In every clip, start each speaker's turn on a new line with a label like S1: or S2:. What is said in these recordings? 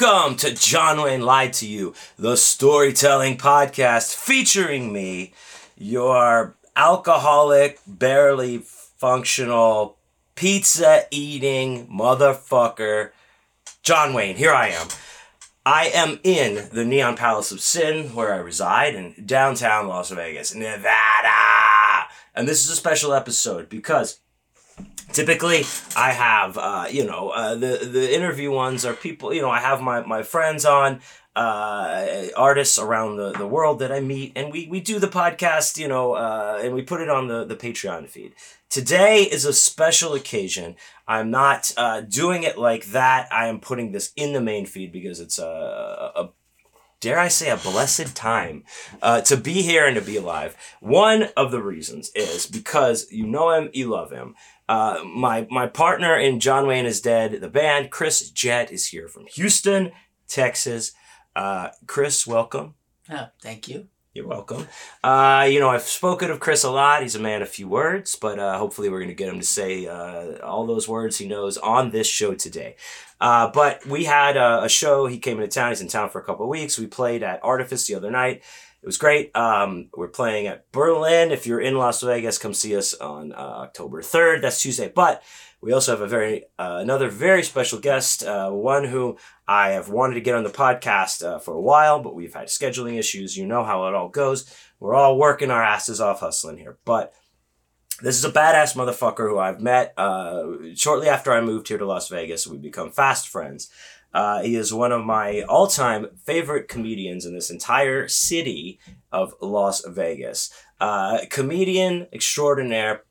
S1: Welcome to John Wayne Lied to You, the storytelling podcast featuring me, your alcoholic, barely functional, pizza eating motherfucker, John Wayne. Here I am. I am in the Neon Palace of Sin, where I reside in downtown Las Vegas, Nevada. And this is a special episode because typically i have uh, you know uh, the the interview ones are people you know i have my, my friends on uh, artists around the, the world that i meet and we, we do the podcast you know uh, and we put it on the, the patreon feed today is a special occasion i'm not uh, doing it like that i am putting this in the main feed because it's a, a dare I say, a blessed time uh, to be here and to be alive. One of the reasons is because you know him, you love him. Uh, my my partner in John Wayne is Dead, the band, Kris Jett, is here from Houston, Texas. Uh, Kris, welcome.
S2: Oh, thank you.
S1: You're welcome. Uh, you know, I've spoken of Kris a lot. He's a man of few words, but uh, hopefully we're going to get him to say uh, all those words he knows on this show today. Uh, but we had a, a, show. He came into town. He's in town for a couple of weeks. We played at Artifice the other night. It was great. Um, we're playing at Berlin. If you're in Las Vegas, come see us on uh, October 3rd. That's Tuesday. But we also have a very uh, another very special guest, uh, one who I have wanted to get on the podcast uh, for a while, but we've had scheduling issues. You know how it all goes. We're all working our asses off hustling here, but this is a badass motherfucker who I've met uh, shortly after I moved here to Las Vegas. We become fast friends. Uh, he is one of my all-time favorite comedians in this entire city of Las Vegas. Uh, comedian extraordinaire,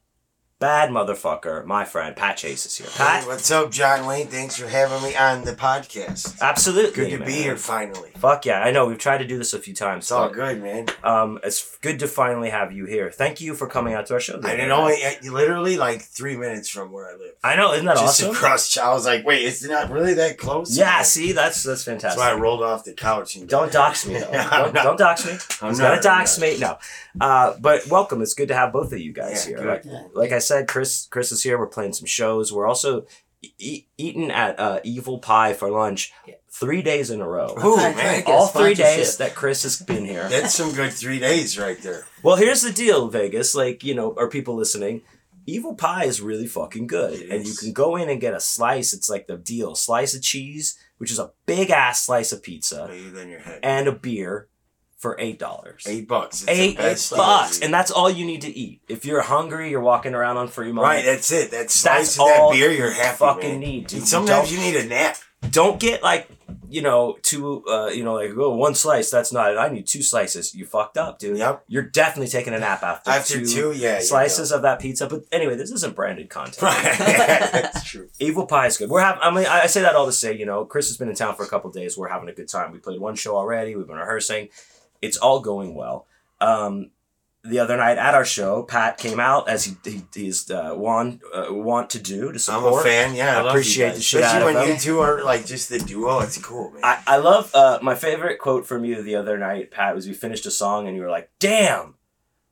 S1: bad motherfucker, my friend Pat Chase is here. Pat,
S3: Hey, what's up, John Wayne? Thanks for having me on the podcast.
S1: absolutely,
S3: Good to
S1: man.
S3: be here finally.
S1: Fuck yeah, I know we've tried to do this a few times.
S3: It's all good, man.
S1: Um, it's good to finally have you here. Thank you for coming out to our show. the
S3: I
S1: other
S3: didn't
S1: night.
S3: only literally like three minutes from where I live.
S1: I know, isn't that
S3: Just
S1: awesome?
S3: across. I was like, wait, it's not really that close.
S1: Yeah, see, that's that's
S3: That's
S1: fantastic.
S3: why I rolled off the couch and
S1: Don't dox me though. Don't,
S3: not-
S1: don't dox me.
S3: I'm not-
S1: gonna dox me. No. Uh, but welcome. It's good to have both of you guys
S3: Yeah,
S1: here. Like, like I said, Kris Kris is here. We're playing some shows. We're also e- eating at uh, Evil Pie for lunch three days in a row.
S3: Ooh,
S2: Thank
S3: man.
S1: All three days that Kris has been here.
S3: That's some good three days right there.
S1: Well, here's the deal, Vegas. Like, you know, are people listening? Evil pie is really fucking good.
S3: It
S1: And you
S3: is.
S1: can go in and get a slice. It's like the deal. Slice of cheese, which is a big ass slice of pizza,
S3: Bigger than your head.
S1: and a beer for eight dollars.
S3: Eight bucks. It's
S1: Eight bucks. And that's all you need to eat. If you're hungry, you're walking around on free money.
S3: Right, that's it. That
S1: That's
S3: slice
S1: all
S3: that beer, you're
S1: you
S3: happy,
S1: fucking
S3: man.
S1: need, dude.
S3: Sometimes you need a nap.
S1: Don't get like, you know, two, uh, you know, like, oh, one slice. That's not it. I need two slices. You fucked up, dude.
S3: Yep.
S1: You're definitely taking a nap after,
S3: After two, yeah. you
S1: slices of that pizza. But anyway, this isn't branded content.
S3: Right. that's true.
S1: Evil pie is good. We're having. I mean, I I say that all to say, you know, Kris has been in town for a couple days. We're having a good time. We played one show already. We've been rehearsing. It's all going well. Um, the other night at our show, Pat came out as he, he he's uh, want uh, want to do to support.
S3: I'm a fan. Yeah, I,
S1: I appreciate the shit
S3: Especially
S1: out of
S3: when
S1: them.
S3: you two are like just the duo. It's cool, man.
S1: I, I love uh, my favorite quote from you the other night, Pat, was you finished a song and you were like, "Damn,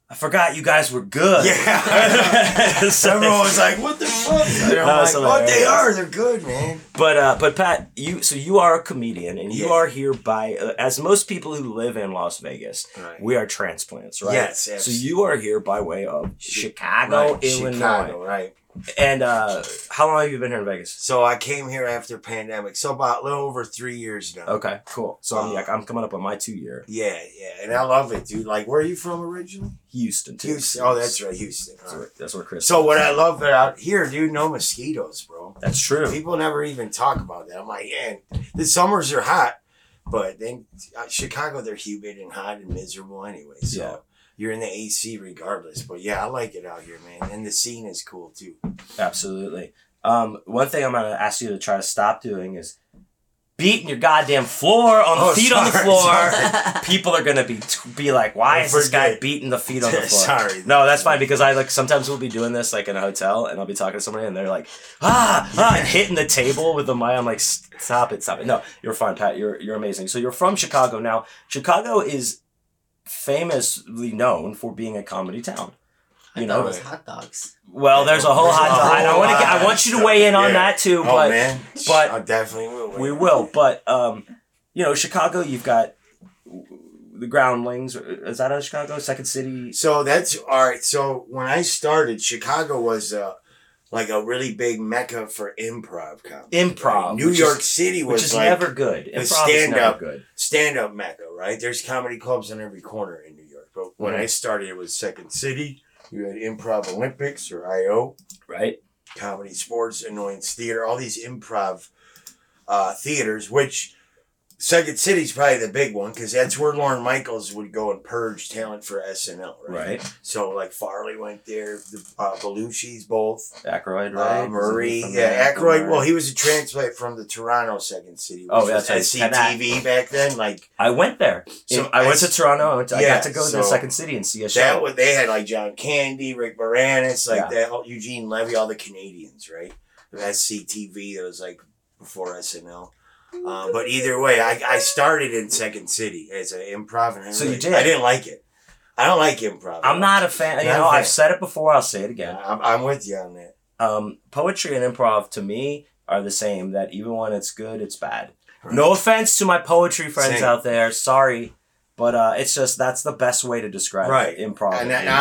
S1: I forgot you guys were good."
S3: Yeah.
S1: So-
S3: Everyone was like, "What the fuck?" And I'm like, "What they are? They're good, man."
S1: But uh, but Pat, you so you are a comedian and you
S3: Yeah.
S1: are here by uh, as most people who live in Las Vegas,
S3: Right.
S1: we are transplants, right?
S3: Yes,
S1: So you are here by way of Chicago,
S3: Right,
S1: Illinois.
S3: Chicago, right?
S1: And uh, how long have you been here in Vegas?
S3: So I came here after pandemic, so about a little over three years now.
S1: Okay, cool. So I'm like I'm coming up on my two year.
S3: Yeah, yeah, and I love it, dude. Like, where are you from originally?
S1: Houston, too.
S3: Houston. Oh, that's right, Houston.
S1: That's
S3: All
S1: where,
S3: right.
S1: that's where Kris.
S3: So what I love out here, dude, no mosquitoes, bro.
S1: that's true.
S3: People never even talk about that. I'm like, yeah, the summers are hot, but then uh, Chicago, they're humid and hot and miserable anyway. So
S1: Yeah.
S3: You're in the AC regardless. But yeah, I like it out here, man. And the scene is cool too.
S1: Absolutely. Um, one thing I'm gonna ask you to try to stop doing is beating your goddamn floor on the
S3: Oh,
S1: feet on the floor.
S3: sorry.
S1: People are gonna be be like, why
S3: I
S1: is this guy beating the feet on the floor?
S3: Sorry.
S1: No, that's fine because I like sometimes we'll be doing this like in a hotel and I'll be talking to somebody and they're like, ah, ah, hitting the table with the mic. I'm like, stop it, stop it. No, you're fine, Pat. You're you're amazing. So you're from Chicago now. Chicago is famously known for being a comedy town.
S2: I
S1: You
S2: thought
S1: know,
S2: it was hot dogs.
S1: well, there's a whole
S3: There's
S1: hot dog. and I want to. I want you to weigh in on
S3: stuff.
S1: that too.
S3: oh
S1: but
S3: man,
S1: but-
S3: I definitely will.
S1: we will. But um, you know, Chicago. You've got the Groundlings. Is that out of Chicago? Second City.
S3: So that's all right. So when I started, Chicago was uh, like a really big mecca for improv comedy.
S1: Improv,
S3: right? New York
S1: is-
S3: City was
S1: Which is
S3: like
S1: never good. Improv is
S3: stand-up.
S1: never good.
S3: stand up mecca, right? There's comedy clubs on every corner in New York. But when. I started, it was Second City. You had Improv Olympics or IO,
S1: Right.
S3: Comedy Sports, Annoyance Theater, all these improv uh, theaters, which Second City's probably the big one because that's where Lorne Michaels would go and purge talent for SNL, right?
S1: Right.
S3: So like Farley went there, the uh, Belushi's both.
S1: Aykroyd. Right.
S3: Uh, Murray, yeah,
S1: there?
S3: Aykroyd. Well, he was a transplant from the Toronto Second City. Which
S1: Oh, that's right.
S3: SCTV back then. Like
S1: I went there.
S3: So
S1: So I went to Toronto. I, went to, I got to go to the Second City and see a show.
S3: that, was they had like John Candy, Rick Moranis, like
S1: Yeah.
S3: that, Eugene Levy, all the Canadians, right? SCTV. That was like before SNL. Uh, but either way, I, I started in Second City as an improv, and I
S1: So you did.
S3: I didn't like it. I don't like improv.
S1: I'm not a fan. You
S3: Not a
S1: know,
S3: fan.
S1: I've said it before. I'll say it again.
S3: I'm, I'm with you on that.
S1: Um, poetry and improv to me are the same. That even when it's good, it's bad.
S3: Right.
S1: No offense to my poetry friends
S3: Same.
S1: out there. Sorry, but uh, it's just that's the best way to describe
S3: Right.
S1: improv.
S3: And. I,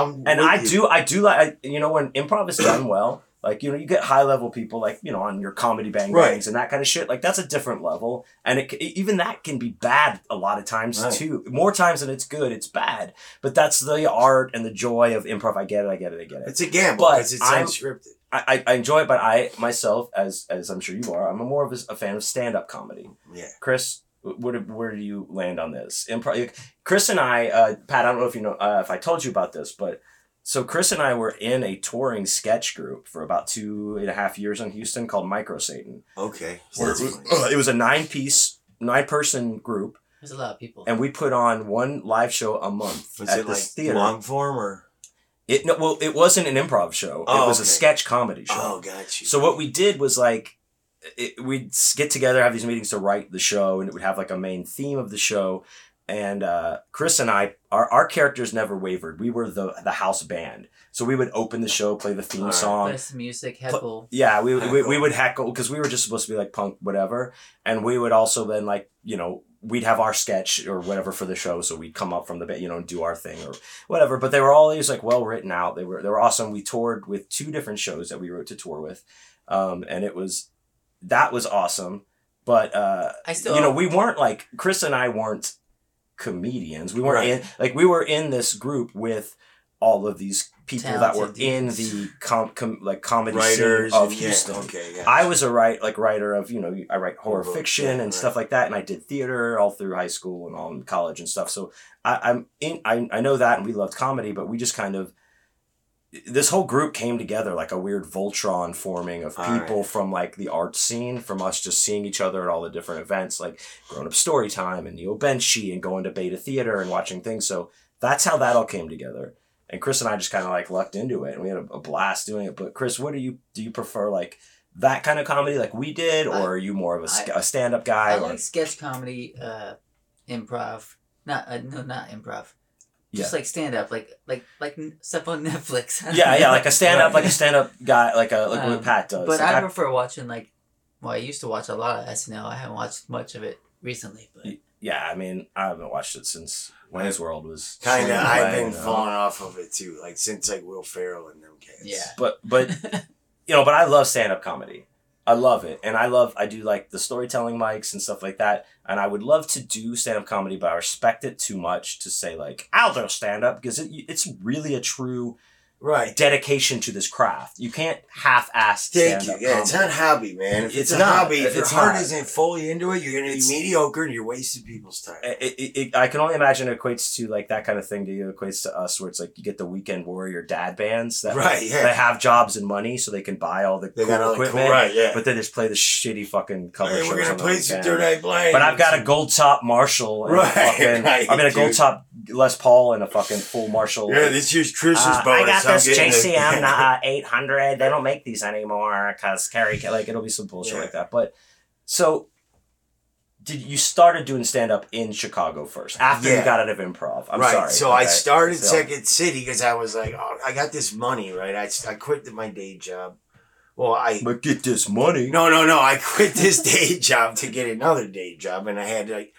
S3: I'm, I'm
S1: and I
S3: you.
S1: do I do like I, you know when improv is done well like you know you get high level people like you know on your comedy bang
S3: Right.
S1: bangs and that kind of shit like that's a different level and it even that can be bad a lot of times
S3: Right.
S1: too more times than it's good it's bad but that's the art and the joy of improv I get it I get it I get it
S3: It's a gamble
S1: But
S3: it's
S1: I'm-
S3: unscripted.
S1: I, I I enjoy it but I myself as as I'm sure you are I'm a more of a, a fan of stand up comedy
S3: Yeah.
S1: Kris where, where do you land on this? Improv. Kris and I, uh, Pat. I don't know if you know uh, if I told you about this, but so Kris and I were in a touring sketch group for about two and a half years in Houston called Micro Satan.
S3: Okay.
S1: Where it, was,
S3: funny.
S1: Uh, it was a nine piece, nine person group,
S2: There's a lot of people.
S1: and we put on one live show a month
S3: Was
S1: at
S3: it like
S1: this theater.
S3: long form or?
S1: It no, well, it wasn't an improv show.
S3: Oh,
S1: it was a sketch comedy show.
S3: Oh, got you.
S1: So what we did was like, it, we'd get together, have these meetings to write the show, and it would have like a main theme of the show. And uh, Kris and I, our, our characters never wavered. We were the the house band, so we would open the show, play the theme song.
S2: Some music, heckle.
S1: Yeah, we, we,
S3: Heckle.
S1: we would heckle because we were just supposed to be like punk, whatever. And we would also then like you know we'd have our sketch or whatever for the show, so we'd come up from the you know, and do our thing or whatever. But they were all these like well written out. They were they were awesome. We toured with two different shows that we wrote to tour with, um, and it was that was awesome. But uh,
S2: I still,
S1: you know, we weren't like Kris and I weren't comedians. We weren't
S3: Right.
S1: in like we were in this group with all of these people that were
S2: Talented
S1: in the com, com like comedy
S3: writers
S1: scene of Houston.
S3: Yeah, okay, yeah.
S1: I was a write like writer of you know I write horror
S3: Horror,
S1: fiction
S3: yeah,
S1: and
S3: right.
S1: stuff like that, and I did theater all through high school and all in college and stuff. So I, I'm in. I I know that, and we loved comedy, but we just kind of this whole group came together like a weird Voltron forming of people
S3: right.
S1: from like the art scene, from us just seeing each other at all the different events, like Grown Up Story Time and Neo Benchy and going to Beta Theater and watching things. So that's how that all came together. And Kris and I just kind of like lucked into it, and we had a, a blast doing it. But Kris, what do you do? You prefer like that kind of comedy, like we did, or
S2: I-
S1: are you more of a, a stand-up guy?
S2: I
S1: or
S2: like sketch comedy, uh, improv. Not uh, no, not improv. Just like stand up, like like like stuff on Netflix.
S1: yeah, yeah, like a stand-up, like a stand-up guy, like a like
S2: Um,
S1: what Pat does.
S2: But
S1: Like,
S2: I prefer watching like. Well, I used to watch a lot of SNL. I haven't watched much of it recently, but
S1: yeah, I mean, I haven't watched it since Wayne's World was
S3: Kind of. I've been
S1: you
S3: falling off of it too, like since like Will Ferrell and them cats.
S2: yeah.
S1: But but you know, but I love stand-up comedy. I love it, and I love I do like the storytelling mics and stuff like that. And I would love to do stand-up comedy, but I respect it too much to say like I'll do stand-up because it, it's really a true
S3: Right.
S1: dedication to this craft. You can't half-ass
S3: Thank you. Yeah, it's
S1: comedy.
S3: not hobby, man. If it's,
S1: It's
S3: a
S1: not.
S3: hobby, if
S1: It's
S3: your heart
S1: not.
S3: isn't fully into it, you're gonna be mediocre and you're wasting people's time.
S1: it, it, it, I can only imagine it equates to like that kind of thing to you equates to us where it's like you get the weekend warrior dad bands that
S3: Right, yeah.
S1: they have jobs and money so they can buy all the
S3: They
S1: cool
S3: got all the
S1: equipment
S3: cool, right? Yeah.
S1: but they just play the shitty fucking cover
S3: Hey, we're gonna
S1: the
S3: play some
S1: weekend.
S3: Third Eye Blind.
S1: but I've got a gold top Marshall and
S3: Right,
S1: a fucking,
S3: right,
S1: I mean a gold top Les Paul and a fucking full Marshall
S3: Yeah, this year's Christmas
S1: uh,
S3: bonus.
S1: I this JCM uh, 800. They don't make these anymore because Carrie, like, it'll be some bullshit
S3: Yeah.
S1: like that. But so, did you started doing stand up in Chicago first after
S3: Yeah.
S1: you got out of improv? I'm
S3: right.
S1: sorry.
S3: So I started
S1: So-
S3: Second City because I was like, oh, I got this money, right? I, I quit my day job. Well, I
S1: But get this money.
S3: no, no, no. I quit this day job to get another day job, and I had to like,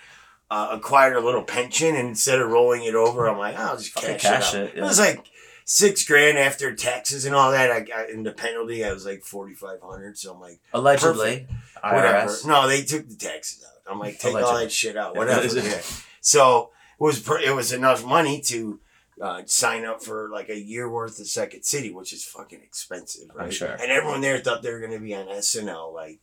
S3: uh, acquire a little pension. And instead of rolling it over, I'm like, oh, I'll just cash,
S1: cash
S3: it,
S1: it, yeah.
S3: was like six grand after taxes and all that. I got in the penalty. I was like forty five hundred. So I'm like,
S1: Allegedly,
S3: whatever.
S1: IRS.
S3: No, they took the taxes out. I'm like, take all that shit out, whatever. yeah. So it was pr- it was enough money to uh, sign up for like a year worth of Second City, which is fucking expensive, right?
S1: Sure.
S3: And everyone there thought they were going to be on SNL. Like,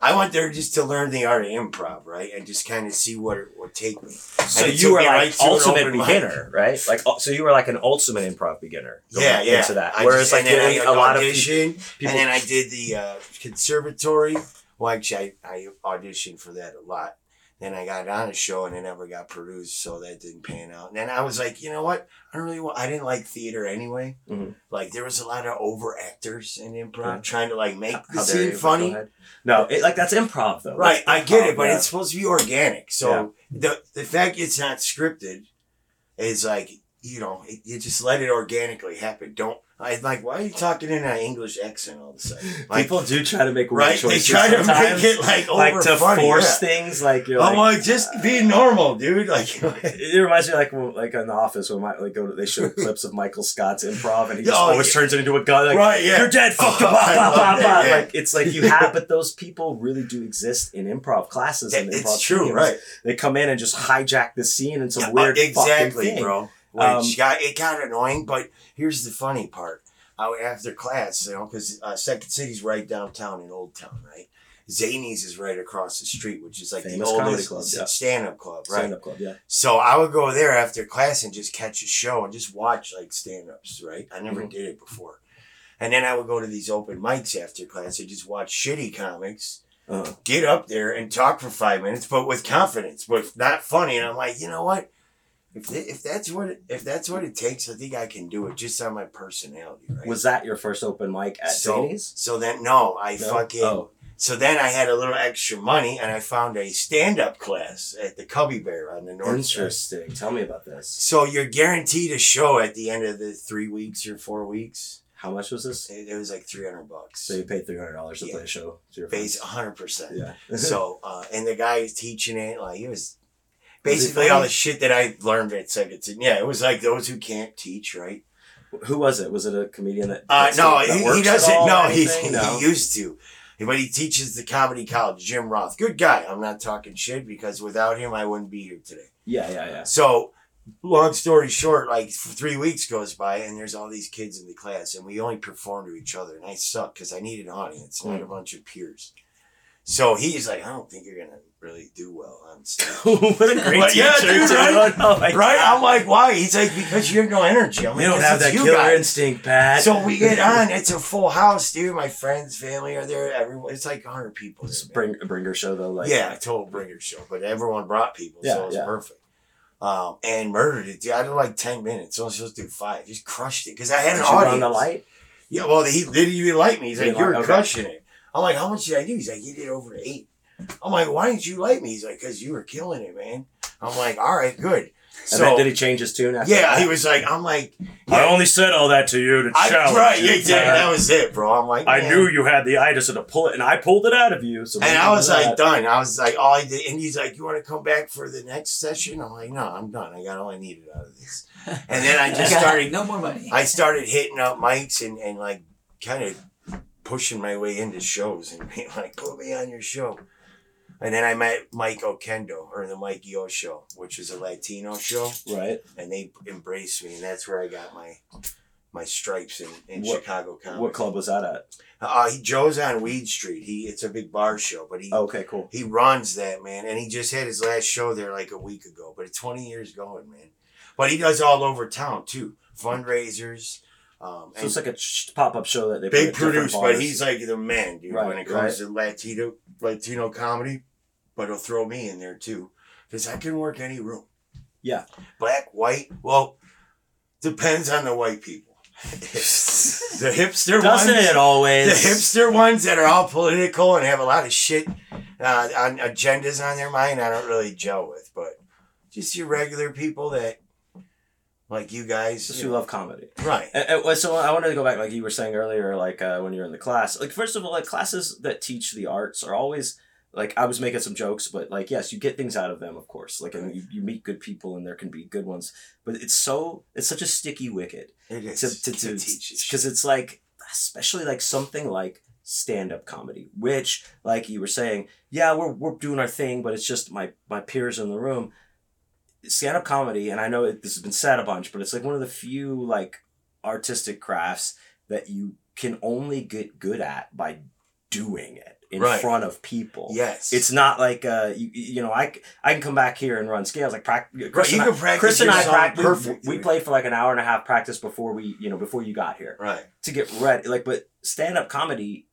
S3: I went there just to learn the art of improv, right, and just kind of see what it would take me.
S1: So you were like
S3: right
S1: ultimate
S3: open mic.
S1: beginner, right? Like so you were like an ultimate improv beginner.
S3: Yeah, yeah.
S1: Into that,
S3: I
S1: whereas
S3: just-
S1: like
S3: and then I had
S1: a lot of people,
S3: and then I did the uh, conservatory. Well, actually, I, I auditioned for that a lot. Then I got on a show and it never got produced, so that didn't pan out. And then I was like, you know what? I don't really want. I didn't like theater anyway.
S1: Mhm.
S3: Like there was a lot of over actors in improv
S1: Yeah.
S3: trying to like make the
S1: How dare
S3: scene funny.
S1: No, it, like that's improv though.
S3: Right,
S1: That's
S3: I get it, but
S1: yeah.
S3: it's supposed to be organic. So the the fact it's not scripted is like you know it, you just let it organically happen. Don't I like why are you talking in an English accent all of a sudden? Like,
S1: people do try to make
S3: right? They try to make it like over
S1: like to
S3: funny,
S1: force
S3: yeah.
S1: things. Like you're
S3: I'm
S1: like,
S3: like, just be normal, dude. Like,
S1: it reminds me like when- like in the office when my, like go to, they show clips of Michael Scott's improv and he just
S3: Oh,
S1: always
S3: yeah.
S1: turns it into a gun like
S3: right? Yeah.
S1: you're dead fuck
S3: Oh,
S1: blah, blah, blah, blah.
S3: yeah.
S1: like it's like you have but those people really do exist in improv classes and improv
S3: it's true,
S1: teams.
S3: right?
S1: they come in and just hijack the scene in some
S3: Yeah,
S1: weird
S3: uh, exactly,
S1: fucking thing.
S3: bro. Which
S1: Um,
S3: got it got annoying, but here's the funny part. I, after class, you know, because uh, Second City's right downtown in Old Town, right? Zanies is right across the street, which is like
S1: Famous
S3: the oldest
S1: club, yeah.
S3: stand-up club, right?
S1: stand-up club yeah
S3: So I would go there after class and just catch a show and just watch like stand-ups, right? I never
S1: Mhm.
S3: did it before. And then I would go to these open mics after class and just watch shitty comics
S1: uh,
S3: get up there and talk for five minutes, but with confidence, but not funny. And I'm like, you know what? If th- if that's what it, if that's what it takes, I think I can do it just on my personality, right?
S1: was that your first open mic at
S3: so,
S1: Zanies
S3: so then no, I
S1: No?
S3: fucking
S1: oh
S3: so then I had a little extra money and I found a stand up class at the Cubby Bear on the north side.
S1: interesting tell me about this
S3: So you're guaranteed a show at the end of the three weeks or four weeks.
S1: how much was this
S3: It, it was like three hundred bucks.
S1: so you paid $300 to
S3: Yeah.
S1: play a show
S3: Base hundred percent.
S1: yeah
S3: so uh, and the guy teaching it like he was basically all the shit that I learned at Second City. Yeah, it was like those who can't teach, right?
S1: who was it was it a comedian that
S3: Uh, no, he, he doesn't. No, he?
S1: No?
S3: he used to, but he teaches the comedy college. Jim Roth, good guy. I'm not talking shit because without him, I wouldn't be here today.
S1: yeah yeah yeah
S3: So, long story short, like three weeks goes by and there's all these kids in the class, and we only perform to each other, and I suck because I need an audience, not a
S1: Mm.
S3: bunch of peers. So he's like, I don't think you're gonna really do well on stage.
S1: what a great
S3: But yeah,
S1: teacher,
S3: dude, right?
S1: Oh
S3: right?
S1: God.
S3: I'm like, why? He's like, because you have no energy. I'm like,
S1: don't have that killer
S3: guys.
S1: instinct, Pat.
S3: So we get on. It's a full house, dude. My friends, family are there. Everyone. It's like hundred people.
S1: It's a
S3: There,
S1: bring, a bringer show though, like
S3: yeah, total bringer show. But everyone brought people,
S1: Yeah,
S3: so it was
S1: yeah.
S3: perfect. Um, and murdered it. Dude, I did like ten minutes. I was supposed to do five. Just crushed it because I had
S1: Did
S3: an
S1: you run the light.
S3: Yeah, well, he didn't even like me. He's like, "You're
S1: like- okay.
S3: crushing it." I'm like, "How much did I do?" He's like, "You did over eight. I'm like, "Why didn't you like me?" He's like, "Cause you were killing it, man." I'm like, "All right, good."
S1: And then
S3: So
S1: did he change his tune after
S3: yeah,
S1: that?
S3: he was like, "I'm like,
S1: I only said all that to you to
S3: I,
S1: challenge
S3: right,
S1: you,
S3: yeah, exactly.
S1: Pat.
S3: That was it, bro." I'm like,
S1: I knew you had the itis to pull it, and I pulled it out of you. So
S3: And I was
S1: that-
S3: like done. I was like, all I did, and he's like, "You want to come back for the next session?" I'm like, "No, I'm done. I got all I needed out of this." And then I just started.
S2: no more money.
S3: I started hitting up mics and and like kind of pushing my way into shows and being like, "Put me on your show." And then I met Mike Oquendo or the Mike Yo show, which is a Latino show,
S1: right.
S3: and they embraced me, and that's where I got my my stripes in, in
S1: What-
S3: Chicago comedy.
S1: What club was that at?
S3: Uh, he Joe's on Weed Street. He it's a big bar show, but he
S1: okay, cool.
S3: he runs that man, and he just had his last show there like a week ago. But it's twenty years going, man. But he does all over town too, fundraisers. Um,
S1: So it's like a pop up show that they
S3: big produce, but he's like the man, dude. when it comes to Latino Latino comedy, but he'll throw me in there too, because I can work any room.
S1: Yeah.
S3: black, white. Well, depends on the white people. the hipster
S1: doesn't
S3: ones,
S1: it always?
S3: the hipster ones that are all political and have a lot of shit uh, on agendas on their mind. I don't really gel with, but just your regular people that like you guys
S1: Just
S3: you know,
S1: love comedy.
S3: right.
S1: And, and so I wanted to go back, like you were saying earlier, like uh, when you're in the class. Like first of all, like classes that teach the arts are always like I was making some jokes, but like yes, you get things out of them, of course. Like and you, you meet good people, and there can be good ones. But it's so it's such a sticky wicket
S3: It is
S1: to to to
S3: teach
S1: because it's like especially like something like stand up comedy, which like you were saying, yeah, we're we're doing our thing, but it's just my my peers in the room. Stand up comedy, and I know it, this has been said a bunch, but it's like one of the few like artistic crafts that you can only get good at by doing it in
S3: Right.
S1: front of people.
S3: yes.
S1: It's not like uh you, you know I can come back here and run scales like practice.
S3: Right,
S1: Kris,
S3: you
S1: and I, Kris and I practice. We, played for like an hour and a half practice before we you know before you got here
S3: right.
S1: to get ready. Like, but stand up comedy,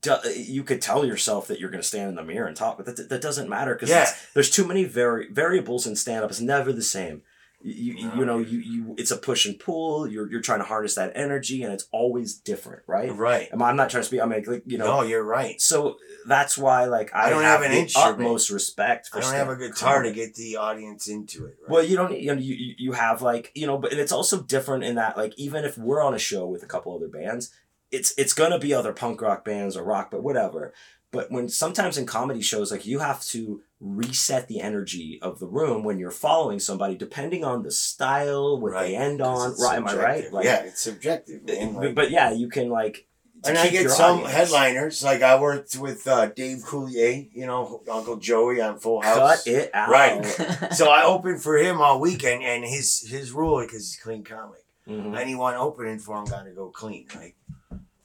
S1: do, you could tell yourself that you're going to stand in the mirror and talk, but that, that doesn't matter because
S3: Yeah.
S1: there's too many vari- variables in stand up. It's never the same. You, you,
S3: No.
S1: you know you, you it's a push and pull you're, you're trying to harness that energy and it's always different right
S3: Right.
S1: I'm, I'm not trying to speak i'm like like, you know
S3: no, you're right.
S1: so that's why like i,
S3: I don't have an
S1: the
S3: instrument.
S1: utmost respect for
S3: I don't have a
S1: stand-up
S3: guitar to get the audience into it. Right?
S1: Well, you don't. You know, you, you- you have like you know, but it's also different in that like even if we're on a show with a couple other bands, it's it's gonna be other punk rock bands or rock, but whatever. But when sometimes in comedy shows, like you have to reset the energy of the room when you're following somebody, depending on the style, what they end on. Right? Am I right?
S3: subjective. yeah, it's subjective, man. Like-
S1: but yeah, you can like.
S3: and I get some
S1: audience.
S3: headliners. Like I worked with uh, Dave Coulier, you know, Uncle Joey on Full House.
S1: Cut it out.
S3: Right. So I opened for him all weekend, and his his rule because he's clean comic.
S1: Mhm.
S3: Anyone opening for him got to go clean, right?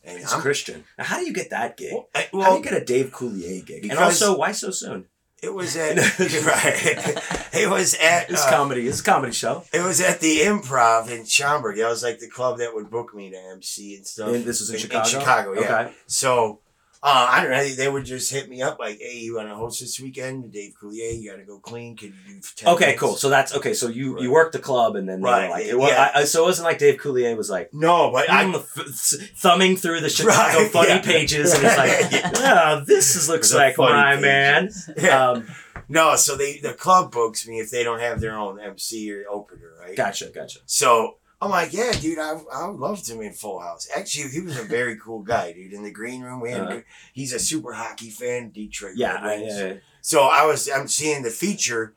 S3: And
S1: It's
S3: I'm-
S1: Christian. Now, how do you get that gig?
S3: well, I-
S1: how do you get a Dave Coulier gig? And also, why so soon?
S3: it was at right. It was at
S1: It's
S3: uh,
S1: comedy. It's a comedy show.
S3: It was at the Improv in Schaumburg. That was like the club that would book me to MC and stuff.
S1: And this was in, Chicago.
S3: In Chicago, yeah.
S1: Okay.
S3: So uh, I don't know. They would just hit me up like, "Hey, you want to host this weekend? Dave Coulier, you got to go clean. Can you do 10
S1: Okay,
S3: minutes?"
S1: cool. So that's okay. So you you
S3: Right.
S1: worked the club, and then
S3: Right,
S1: like, it was,
S3: yeah.
S1: I, so it wasn't like Dave Coulier was like
S3: No, but
S1: I'm th- thumbing through the Chicago
S3: Right,
S1: funny
S3: yeah.
S1: pages, and he's like,
S3: Yeah.
S1: "Yeah, this is, looks like my man."
S3: yeah.
S1: Um,
S3: no. So they the club books me if they don't have their own MC or opener, right?
S1: gotcha, gotcha.
S3: So I'm like, yeah, dude, I I loved him in Full House. Actually, he was a very cool guy, dude. In the green room, we had
S1: Uh-huh.
S3: he's a super hockey fan, Detroit.
S1: Yeah,
S3: Red
S1: I,
S3: Wings.
S1: uh,
S3: So I was I'm seeing the feature.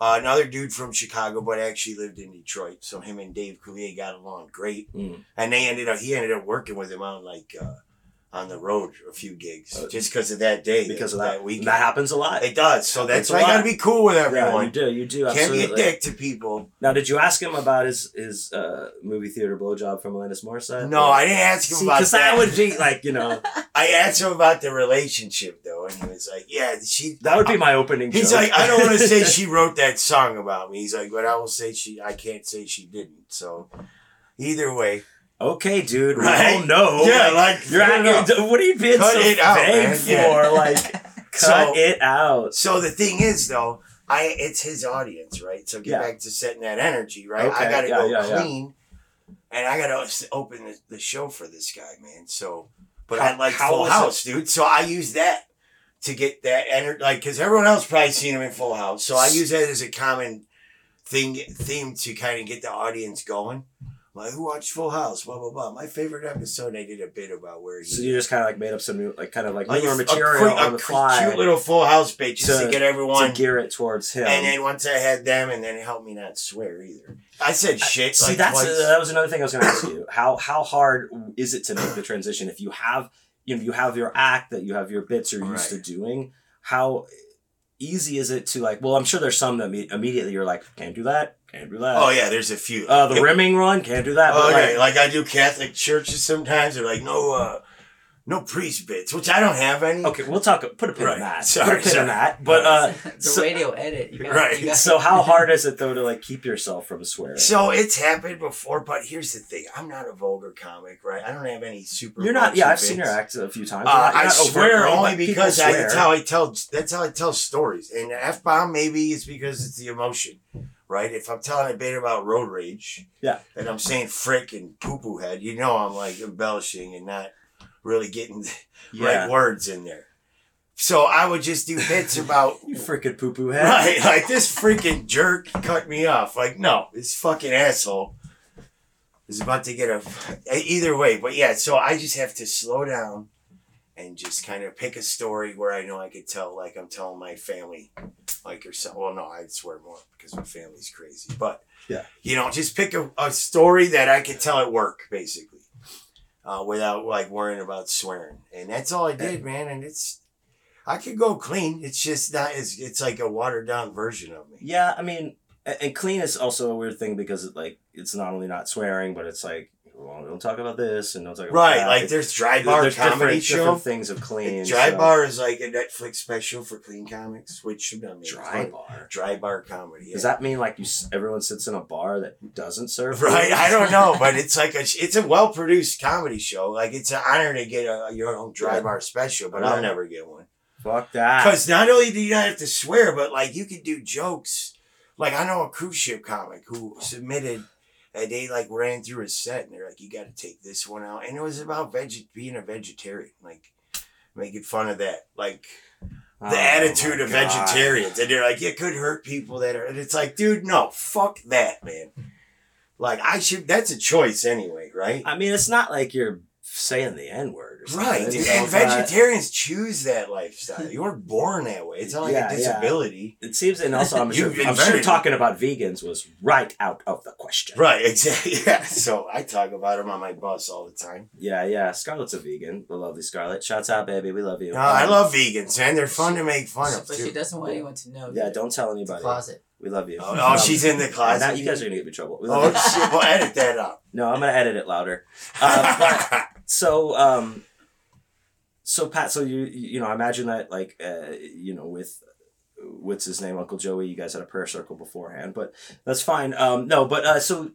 S3: Uh, another dude from Chicago, but actually lived in Detroit. So him and Dave Coulier got along great,
S1: mm.
S3: and they ended up he ended up working with him on like uh, on the road a few gigs
S1: Uh,
S3: just because of that day
S1: because of
S3: that,
S1: that,
S3: weekend.
S1: that happens a lot.
S3: It does. So that's why I gotta be cool with
S1: Yeah, you do, you do.
S3: Can't be a dick to people.
S1: Now, did you ask him about his his uh, movie theater blowjob from Alanis Morissette?
S3: No, I didn't ask him
S1: See,
S3: about
S1: because that would be like you know
S3: I asked him about the relationship though, and he was like, "Yeah, she."
S1: that would be my opening.
S3: He's
S1: joke.
S3: like, I don't want to say she wrote that song about me. He's like, but I will say she. I can't say she didn't. So, either way,
S1: okay, dude. We
S3: Right?
S1: all know.
S3: Yeah,
S1: like,
S3: like,
S1: you're
S3: don't
S1: what are you being
S3: Cut
S1: so
S3: out,
S1: vague for?
S3: Yeah.
S1: Like, cut
S3: So-
S1: it out.
S3: so the thing is though, I it's his audience, right? So get
S1: Yeah.
S3: back to setting that energy, right?
S1: Okay,
S3: I got to
S1: yeah,
S3: go
S1: yeah,
S3: clean, and I got to open the, the show for this guy, man. So, but
S1: How-
S3: I like Full
S1: was it-
S3: House, dude. So I use that to get that energy, like because everyone else probably seen him in Full House. So I use that as a common thing theme to kind of get the audience going. Like who watched Full House? Blah blah blah. My favorite episode, I did a bit about where he.
S1: So you just kind of like made up some new, like kind of like
S3: like
S1: newer
S3: a- a
S1: material
S3: quick-
S1: on the fly
S3: cute little Full House bit just to,
S1: to-
S3: get everyone
S1: to gear it towards him.
S3: and then once I had them, and then it helped me not swear either. I said shit.
S1: See,
S3: like
S1: that's
S3: twice.
S1: that was another thing I was going to ask you. How how hard is it to make the transition if you have you know you have your act that you have your bits you're used to doing? How easy is it to like? Well, I'm sure there's some that me- immediately you're like, can't do that, can't do that.
S3: oh yeah, there's a few.
S1: Uh, the
S3: It-
S1: rimming run, can't do that.
S3: Oh,
S1: but,
S3: okay.
S1: like,
S3: Like, I do Catholic churches sometimes. They're like, no, uh, no priest bits, which I don't have any.
S1: okay, we'll talk. Put a pin
S3: Right.
S1: on that.
S3: Sorry,
S1: put a pin
S3: sorry.
S1: on that. But uh,
S2: the
S1: so-
S2: radio edit. You got,
S3: Right.
S2: You got,
S1: so how hard is it though to like keep yourself from swearing?
S3: So it's happened before, but here's the thing: I'm not a vulgar comic, right? I don't have any super.
S1: You're not. Yeah, I've
S3: vulture
S1: seen your
S3: bits.
S1: act a few times.
S3: Uh,
S1: You're not- you're
S3: I swear
S1: overtly,
S3: only
S1: but people
S3: because I, that's how I tell. That's how I tell stories. And f bomb maybe is because it's the emotion, right? If I'm telling a bit about road rage,
S1: Yeah.
S3: and I'm saying frick and poo poo head, you know I'm like embellishing and not really getting the
S1: Yeah.
S3: right words in there. so I would just do bits about
S1: You freaking poo poo head.
S3: right, like this freaking jerk cut me off. Like, no, this fucking asshole is about to get a either way. But yeah, so I just have to slow down and just kind of pick a story where I know I could tell, like I'm telling my family, like something. Well, no, I'd swear more because my family's crazy. But
S1: Yeah.
S3: you know, just pick a, a story that I could tell at work, basically, uh, without like worrying about swearing. And that's all I did, man. And it's I could go clean. It's just not. It's it's like a watered down version of me.
S1: Yeah, I mean, and clean is also a weird thing because it, like it's not only not swearing, but it's like well, don't talk about this and don't talk about
S3: Right,
S1: that.
S3: like there's dry bar
S1: there's
S3: comedy
S1: different,
S3: show.
S1: different things of clean.
S3: Dry
S1: so-
S3: bar is like a Netflix special for clean comics, which should be
S1: Dry bar.
S3: Dry bar comedy. Yeah.
S1: Does that mean like you? Everyone sits in a bar that doesn't serve.
S3: Right,
S1: food?
S3: I don't know, but it's like a it's a well produced comedy show. Like it's an honor to get a your own dry
S1: Yeah.
S3: bar special, but. I'll never get one.
S1: Fuck that.
S3: Because not only do you not have to swear, but like you can do jokes. Like I know a cruise ship comic who submitted, and they like ran through a set, and they're like, "You got to take this one out," and it was about veg- being a vegetarian, like making fun of that, like the
S1: Oh
S3: attitude of
S1: God.
S3: vegetarians, and they're like, "It could hurt people that are," and it's like, dude, no, fuck that, man. Like I should. That's a choice anyway, right?
S1: I mean, it's not like you're saying the N word.
S3: Right,
S1: you
S3: dude.
S1: know,
S3: and
S1: but
S3: vegetarians choose that lifestyle. You weren't born that way. It's not like
S1: Yeah,
S3: a
S1: yeah.
S3: disability.
S1: It seems, and also I'm sure, I'm sure talking about vegans was right out of the question.
S3: Right, exactly. Yeah. So I talk about them on my bus all the time.
S1: Yeah, yeah. Scarlett's a vegan. The lovely Scarlett. Shouts out, baby. We love you.
S3: No, I
S1: Um,
S3: love vegans, man. They're fun to make fun of
S2: But she doesn't want anyone to know.
S1: Yeah, don't tell
S2: it's a
S1: anybody.
S2: closet.
S1: We love you.
S3: Oh, oh,
S1: Um,
S3: she's in the
S1: yeah,
S3: closet.
S1: now you guys are gonna get me in trouble. We
S3: Oh
S1: love you.
S3: shit! Well, edit that out.
S1: No, I'm gonna edit it louder. Uh, but so, um, so Pat, so you you know, I imagine that like uh, you know with what's his name, Uncle Joey. You guys had a prayer circle beforehand, but that's fine. Um, no, but uh, so.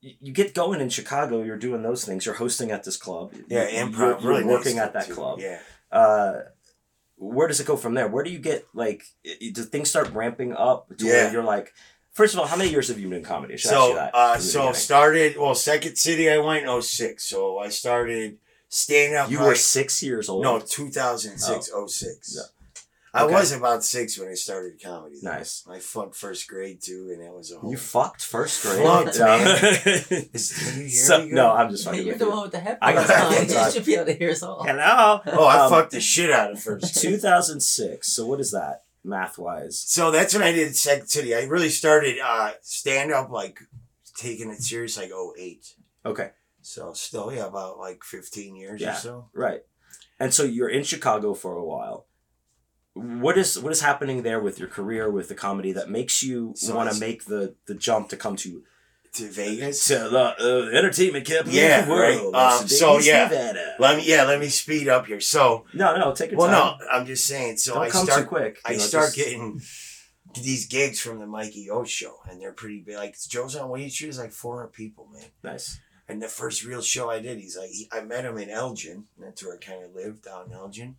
S1: You get going in Chicago. You're doing those things. You're hosting at this club.
S3: Yeah,
S1: You're-
S3: improv.
S1: You're,
S3: really
S1: working
S3: nice
S1: at that
S3: too.
S1: club.
S3: Yeah.
S1: uh, where does it go from there? Where do you get like? Do things start ramping up? To where
S3: Yeah.
S1: you're like, first of all, how many years have you been in comedy? I should ask you
S3: So,
S1: that
S3: uh, so
S1: beginning.
S3: started. Well, Second City, I went in 06. So I started stand up.
S1: you were six years old.
S3: no 2006, 06.
S1: Yeah.
S3: I
S1: Okay.
S3: was about six when I started comedy. though.
S1: Nice.
S3: I fucked first grade too, and that was a whole.
S1: You fucked first grade.
S3: Fucked,
S1: No.
S3: Can you hear
S1: so,
S3: me
S1: no, I'm just
S2: Hey,
S1: fucking
S2: you're
S1: with
S2: the
S1: you.
S2: one with the
S1: I got
S2: headphones on. You should be able to hear us all.
S1: Hello.
S3: Oh, I
S1: Um,
S3: fucked the shit out of first. grade.
S1: 2006. So what is that math wise?
S3: So that's when I did Second City. I really started uh, stand up, like taking it serious, like 08.
S1: Okay,
S3: So still, yeah, about like 15 years
S1: Yeah.
S3: or so.
S1: right. And so you're in Chicago for a while. What is what is happening there with your career with the comedy that makes you
S3: So
S1: want to make the the jump to come to
S3: To Vegas.
S1: to the uh, entertainment capital
S3: Yeah,
S1: of the world?
S3: right. Um, so, yeah.
S1: Nevada.
S3: Let me, yeah, let me speed up here. So,
S1: No, no, take your
S3: well,
S1: time.
S3: no, I'm just saying. So
S1: Don't
S3: I
S1: come
S3: start,
S1: too quick.
S3: I
S1: you know,
S3: start
S1: just-
S3: getting these gigs from the Mikey O show, and they're pretty big. Like Joe's on Weed Street is like 400 people, man.
S1: nice.
S3: And the first real show I did, he's like, he, I met him in Elgin. That's where I kind of lived down in Elgin,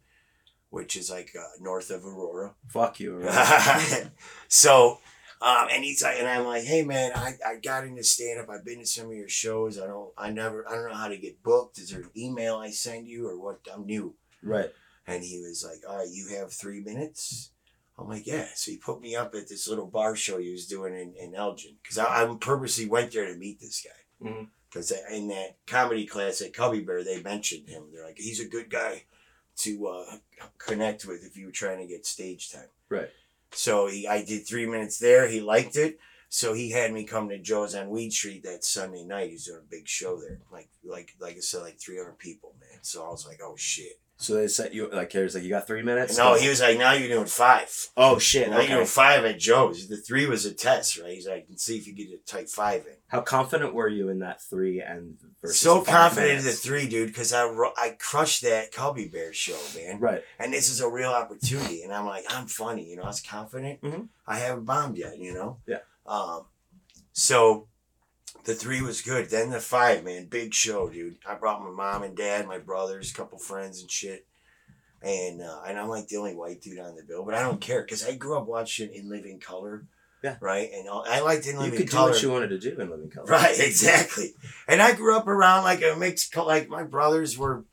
S3: which is like uh, north of Aurora.
S1: Fuck you. right?
S3: so, um, and he's like, and I'm like, hey man, I, I got into stand up. I've been to some of your shows. I don't, I never, I don't know how to get booked. Is there an email I send you or what? I'm new.
S1: right.
S3: And he was like, all right, you have three minutes. I'm like, yeah. So he put me up at this little bar show he was doing in, in Elgin. Because I, I purposely went there to meet this guy. Because in that comedy class at Cubby Bear, they mentioned him. They're like, he's a good guy to uh, connect with if you were trying to get stage time.
S1: Right.
S3: So he, I did three minutes there. He liked it. So he had me come to Joe's on Weed Street that Sunday night. He's doing a big show there. Like, like, like I said, like 300 people, man. So I was like, oh shit.
S1: So they set you like here's like you got three minutes.
S3: No, he was like, now you're doing five.
S1: Oh shit!
S3: Now you're doing five at Joe's. The three was a test, right? He's like, see if you get a type five in.
S1: How confident were you in that three and versus
S3: so confident in the three, dude, because I I crushed that Cubby Bear show, man.
S1: Right.
S3: And this is a real opportunity. And I'm like, I'm funny, you know. I was confident.
S1: Mhm.
S3: I haven't bombed yet, you know.
S1: Yeah.
S3: Um, so the three was good. Then the five, man, big show, dude. I brought my mom and dad, my brothers, a couple friends and shit. And uh, and I'm like the only white dude on the bill, but I don't care because I grew up watching In Living Color.
S1: Yeah.
S3: Right. And all, I liked In Living Color.
S1: You could do what you wanted to do in Living Color.
S3: Right, exactly. And I grew up around like a mixed, like my brothers were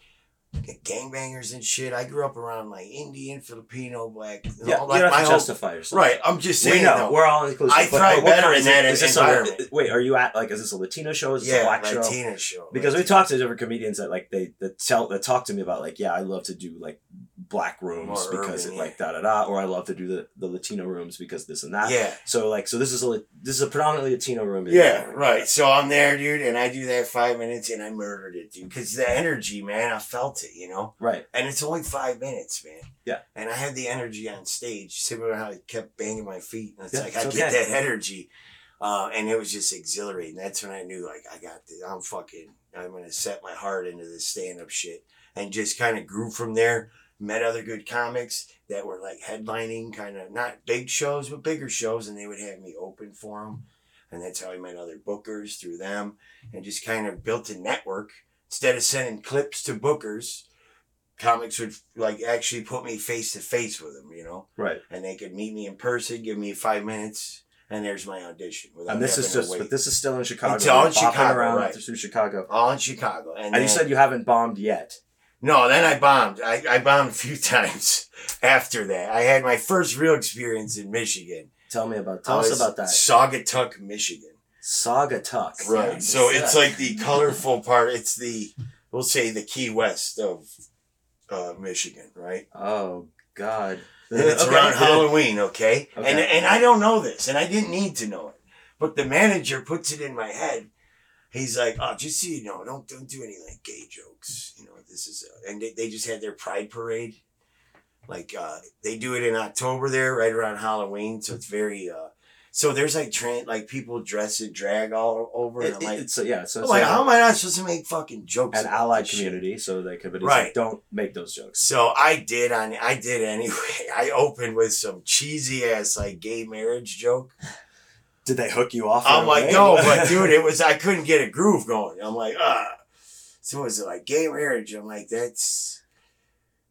S3: gangbangers and shit. I grew up around like Indian, Filipino, black.
S1: Yeah,
S3: all
S1: you don't
S3: my
S1: have to
S3: whole-
S1: justify yourself.
S3: Right, I'm just saying.
S1: We know
S3: though.
S1: we're all inclusive.
S3: I thrive better in that
S1: is this a-
S3: environment.
S1: wait, are you at like is this a Latino show? Is this a
S3: yeah,
S1: black show?
S3: Latina show.
S1: Because we
S3: Latino.
S1: talked to different comedians that like they that tell that talk to me about like yeah I love to do like black rooms
S3: More
S1: because
S3: urban,
S1: it like da da da or I love to do the, the Latino rooms because this and that.
S3: Yeah,
S1: So like so this is a this is a predominantly Latino room.
S3: yeah, right. So I'm there, dude, and I do that five minutes, and I murdered it, dude. Because the energy, man, I felt it, you know.
S1: Right.
S3: And it's only five minutes, man.
S1: Yeah.
S3: And I had the energy on stage. Similar to how I kept banging my feet. And it's
S1: Yeah,
S3: like
S1: it's
S3: I get
S1: okay.
S3: that energy. Uh, and it was just exhilarating. That's when I knew like I got this. I'm fucking I'm gonna set my heart into this stand up shit. And just kind of grew from there. Met other good comics that were like headlining, kind of not big shows, but bigger shows, and they would have me open for them. And that's how I met other bookers through them, and just kind of built a network. Instead of sending clips to bookers, comics would like actually put me face to face with them, you know,
S1: Right.
S3: and they could meet me in person, give me five minutes, and there's my audition.
S1: And this is just but this is still in Chicago.
S3: It's all in Chicago,
S1: around
S3: right.
S1: through Chicago.
S3: all in Chicago. And,
S1: And you said you haven't bombed yet.
S3: No, then I bombed. I, I bombed a few times after that. I had my first real experience in Michigan.
S1: Tell me about tell
S3: I
S1: us about that.
S3: Saugatuck, Michigan.
S1: Saugatuck.
S3: Right.
S2: Sounds
S3: So it's like the colorful part. It's the we'll say the Key West of uh, Michigan, right?
S1: Oh God.
S3: And it's
S1: Okay.
S3: around Halloween, okay? And
S1: Okay.
S3: and I don't know this, and I didn't need to know it, but the manager puts it in my head. He's like, "Oh, just so you know, don't don't do any like gay jokes. You know, this is." Uh, and they, they just had their Pride parade, like uh, they do it in October there, right around Halloween. So it's very. Uh, so there's like tra- like people dress in drag all over,
S1: It,
S3: and I'm like,
S1: it's yeah. So it's
S3: like,
S1: like
S3: how am I not supposed to make fucking jokes?
S1: an allied
S3: this shit?
S1: community, so they could, but
S3: Right.
S1: like, don't make those jokes.
S3: So I did on I did anyway. I opened with some cheesy ass like gay marriage joke.
S1: Did they hook you off?
S3: I'm like,
S1: away?
S3: no, but dude, it was I couldn't get a groove going. I'm like, ah. Was it was like gay marriage? I'm like, that's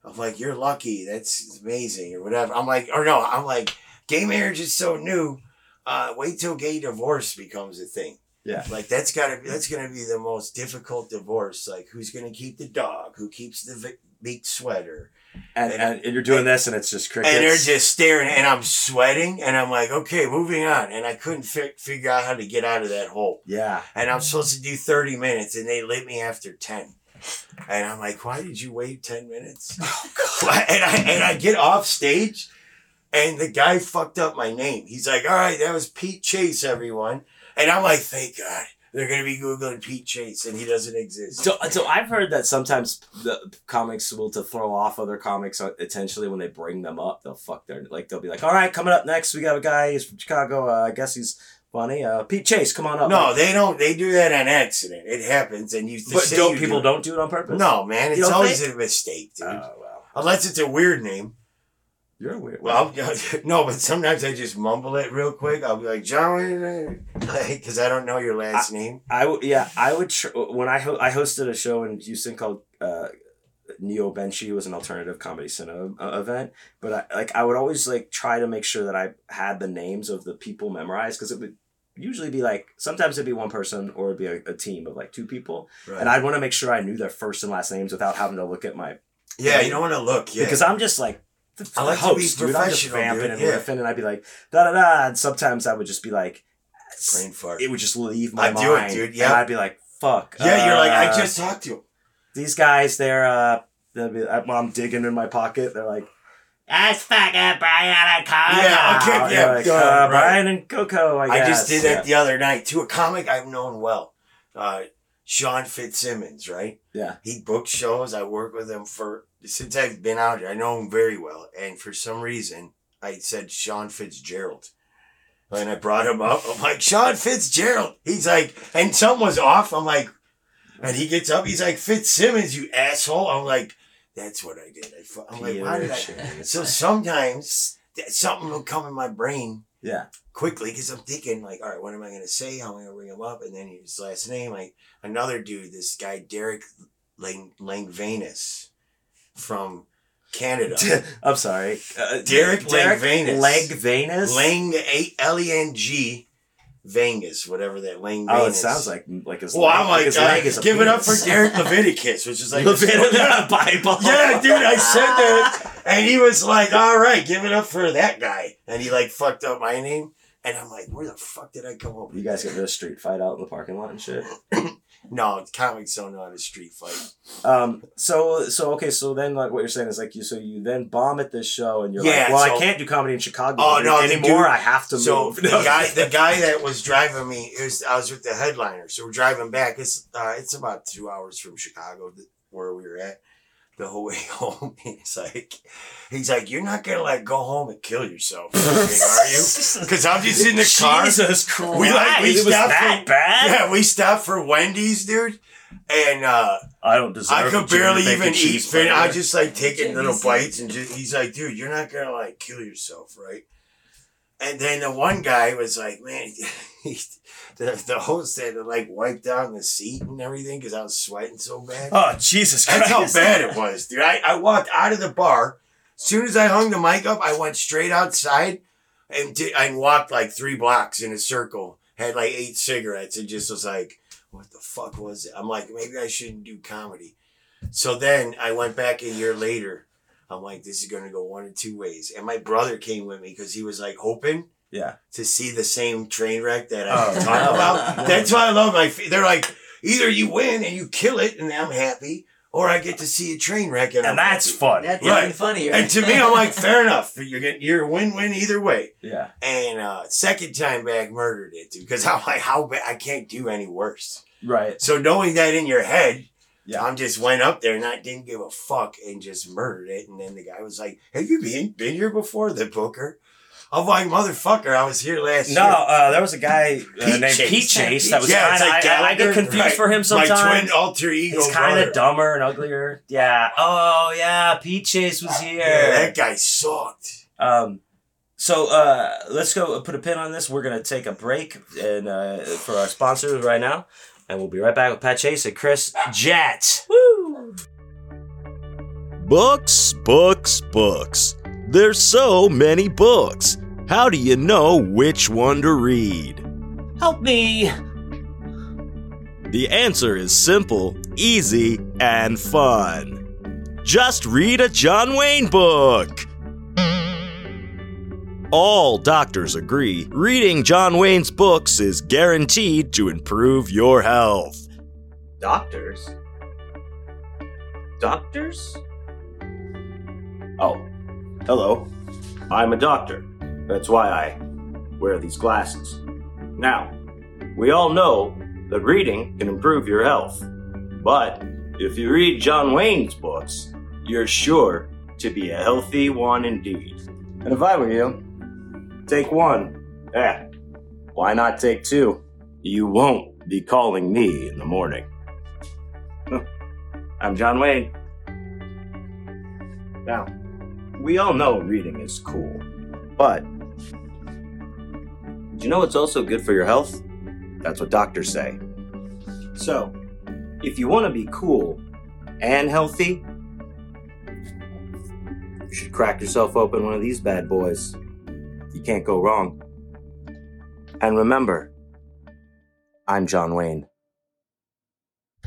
S3: I'm like, you're lucky. That's amazing or whatever. I'm like, or no, I'm like, gay marriage is so new. Uh, wait till gay divorce becomes a thing.
S1: Yeah.
S3: Like that's gotta be that's gonna be the most difficult divorce. Like who's gonna keep the dog? Who keeps the big sweater?
S1: And,
S3: and-
S1: and, and you're doing this, and it's just crickets.
S3: And they're just staring, and I'm sweating, and I'm like, okay, moving on. And I couldn't fi- figure out how to get out of that hole.
S1: yeah.
S3: And I'm supposed to do 30 minutes, and they lit me after 10. And I'm like, why did you wait 10 minutes? Oh, why- and I and I get off stage, and the guy fucked up my name. He's like, all right, that was Pete Chase, everyone. And I'm like, thank God. They're going to be Googling Pete Chase, and he doesn't exist.
S1: So, so I've heard that sometimes the comics will to throw off other comics uh, intentionally when they bring them up. They'll fuck their like they'll be like, all right, coming up next, we got a guy. He's from Chicago. Uh, I guess he's funny. Uh, Pete Chase, come on up.
S3: no, they don't. They do that on accident. It happens, and you
S1: but don't
S3: you
S1: people
S3: do
S1: don't do it on purpose?
S3: No, man, it's always
S1: think?
S3: a mistake, dude.
S1: Oh well,
S3: Unless it's a weird name.
S1: You're weird.
S3: Well, no, but sometimes I just mumble it real quick. I'll be like, John, because I don't know your last name.
S1: I would yeah I would tr- when I ho- I hosted a show in Houston called uh, Neo Benchy was an alternative comedy cinema uh, event, but I like I would always like try to make sure that I had the names of the people memorized because it would usually be like sometimes it'd be one person or it'd be a, a team of like two people,
S3: Right.
S1: and I'd want to make sure I knew their first and last names without having to look at my
S3: yeah, you don't want to look. Yeah.
S1: because I'm just like. The
S3: I like to be
S1: dude. I'm just
S3: professional,
S1: vamping
S3: dude,
S1: and
S3: yeah.
S1: riffing, and I'd be like, da da da. And sometimes I would just be like,
S3: Brain fart.
S1: it would just leave my
S3: I
S1: mind.
S3: do it, dude,
S1: And
S3: yeah.
S1: I'd be like, fuck.
S3: yeah, you're like, I
S1: uh,
S3: just talked to him.
S1: these guys, they're uh, they'll be. uh, I'm digging in my pocket, they're like, "That's fucking Brian and Coco."
S3: Yeah, okay, yeah,
S1: like, uh,
S3: right.
S1: Brian and Coco. I,
S3: I, just did that the other night to a comic I've known well. Uh, Sean Fitzsimmons, right?
S1: Yeah.
S3: He books shows. I work with him for since I've been out here. I know him very well, and for some reason, I said Sean Fitzgerald. And I brought him up. I'm like, Sean Fitzgerald. He's like, and something was off. I'm like, and he gets up. He's like, Fitzsimmons, you asshole. I'm like, that's what I did. I, I'm like, why did I? So sometimes that something will come in my brain
S1: Yeah.
S3: quickly because I'm thinking like, all right, what am I gonna say? How am I gonna bring him up? And then his last name, like another dude, this guy Derek Lang Langvanus from Canada.
S1: I'm sorry. Uh,
S3: Derek
S1: Derek
S3: Langvanus.
S1: Langvanus.
S3: Lang A L E N G Vengas, whatever that Lang
S1: Oh, it sounds like like his.
S3: Well, I'm like,
S1: his
S3: uh,
S1: leg is a
S3: give it up for. Derek Leviticus, which is like
S1: Leviticus Bible.
S3: Yeah, dude, I said that, and he was like, "All right, give it up for that guy," and he like fucked up my name, and I'm like, "Where the fuck did I come up?
S1: You guys get real street fight out in the parking lot and shit.
S3: No, comics don't know how to street fight.
S1: Um. So so okay. So then like what you're saying is like you so you then bomb at this show and you're
S3: Yeah,
S1: like, well, I can't do comedy in Chicago
S3: Oh, no,
S1: anymore.
S3: dude-
S1: I have to
S3: So
S1: move.
S3: the guy, the guy that was driving me, it was I was with the headliner. So we're driving back. It's uh, it's about two hours from Chicago, where we were at. The whole way home, he's like, he's like, you're not gonna like go home and kill yourself, are you? Because I'm just in the car.
S1: Jesus Christ!
S3: We, like, we
S1: it was
S3: stopped
S1: that
S3: for-
S1: bad.
S3: Yeah, we stopped for Wendy's, dude, and uh,
S1: I don't deserve.
S3: I
S1: a
S3: could barely even eat. Fin- I just like taking little
S2: C.
S3: bites, and just, he's like, "Dude, you're not gonna like kill yourself, right?" And then the one guy was like, "Man, he, the the host had to like wipe down the seat and everything because I was sweating so bad."
S1: Oh Jesus Christ!
S3: That's how bad it was, dude. I, I walked out of the bar. As soon as I hung the mic up, I went straight outside and did, I walked like three blocks in a circle. Had like eight cigarettes and just was like, "What the fuck was it?" I'm like, maybe I shouldn't do comedy. So then I went back a year later. I'm like, this is gonna go one of two ways. And my brother came with me because he was like hoping
S1: Yeah.
S3: to see the same train wreck that I
S1: Oh,
S3: talk
S1: no.
S3: about. That's why I love my. f- They're like either you win and you kill it and I'm happy, or I get to see a train wreck and, I'm
S1: And that's
S3: happy.
S1: fun.
S2: That's
S3: Right.
S2: even funnier.
S3: And to me, I'm like, fair enough. You're getting you're win win either way.
S1: Yeah.
S3: And uh second time back, murdered it dude because I'm like, how bad? I can't do any worse.
S1: Right.
S3: So knowing that in your head.
S1: Yeah.
S3: I'm just went up there and I didn't give a fuck and just murdered it. And then the guy was like, "Have you been been here before, the Booker?" I'm like, "Motherfucker, I was here last
S1: No,
S3: year."
S1: uh, there was a guy uh,
S3: Pete
S1: named
S3: Chase.
S1: Pete Chase that was
S3: Yeah,
S1: kind of.
S3: like
S1: I, I get confused
S3: right.
S1: for him sometimes.
S3: My twin alter ego.
S1: He's kind of dumber and uglier. Yeah. Oh yeah, Pete Chase was here.
S3: Yeah, that guy sucked.
S1: Um, so uh, let's go put a pin on this. We're gonna take a break and uh, for our sponsors right now, and we'll be right back with Pat Chase and Kris Jett. Woo!
S4: Books, books, books. There's so many books. How do you know which one to read?
S1: Help me.
S4: The answer is simple, easy, and fun. Just read a John Wayne book. All doctors agree reading John Wayne's books is guaranteed to improve your health.
S1: Doctors. Doctors. Oh, hello. I'm a doctor. That's why I wear these glasses. Now, we all know that reading can improve your health. But if you read John Wayne's books, you're sure to be a healthy one indeed. And if I were you, take one. Eh, why not take two? You won't be calling me in the morning. I'm John Wayne. Now, we all know reading is cool, but do you know it's also good for your health? That's what doctors say. So, if you want to be cool and healthy, you should crack yourself open one of these bad boys. You can't go wrong. And remember, I'm John Wayne.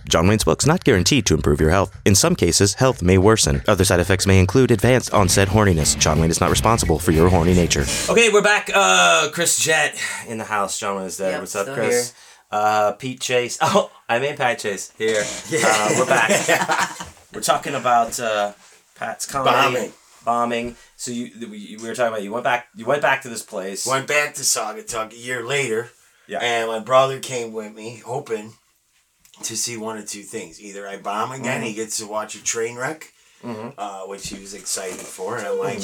S4: John Wayne's books not guaranteed to improve your health. In some cases, health may worsen. Other side effects may include advanced onset horniness. John Wayne is not responsible for your horny nature.
S1: Okay, we're back. Uh, Kris Jett in the house. John was there.
S2: Yep,
S1: What's up,
S2: still
S1: Kris? Uh, Pete Chase. Oh, I mean Pat Chase here. Uh, we're back. we're talking about uh, Pat's comedy
S3: Bombing.
S1: bombing. So you, we, we were talking about you went back. You went back to this place.
S3: Went back to Saugatuck a year later,
S1: Yeah.
S3: and my brother came with me, hoping to see one of two things: either I bomb again, he gets to watch a train wreck,
S1: Mhm.
S3: uh, which he was excited for, and I'm like,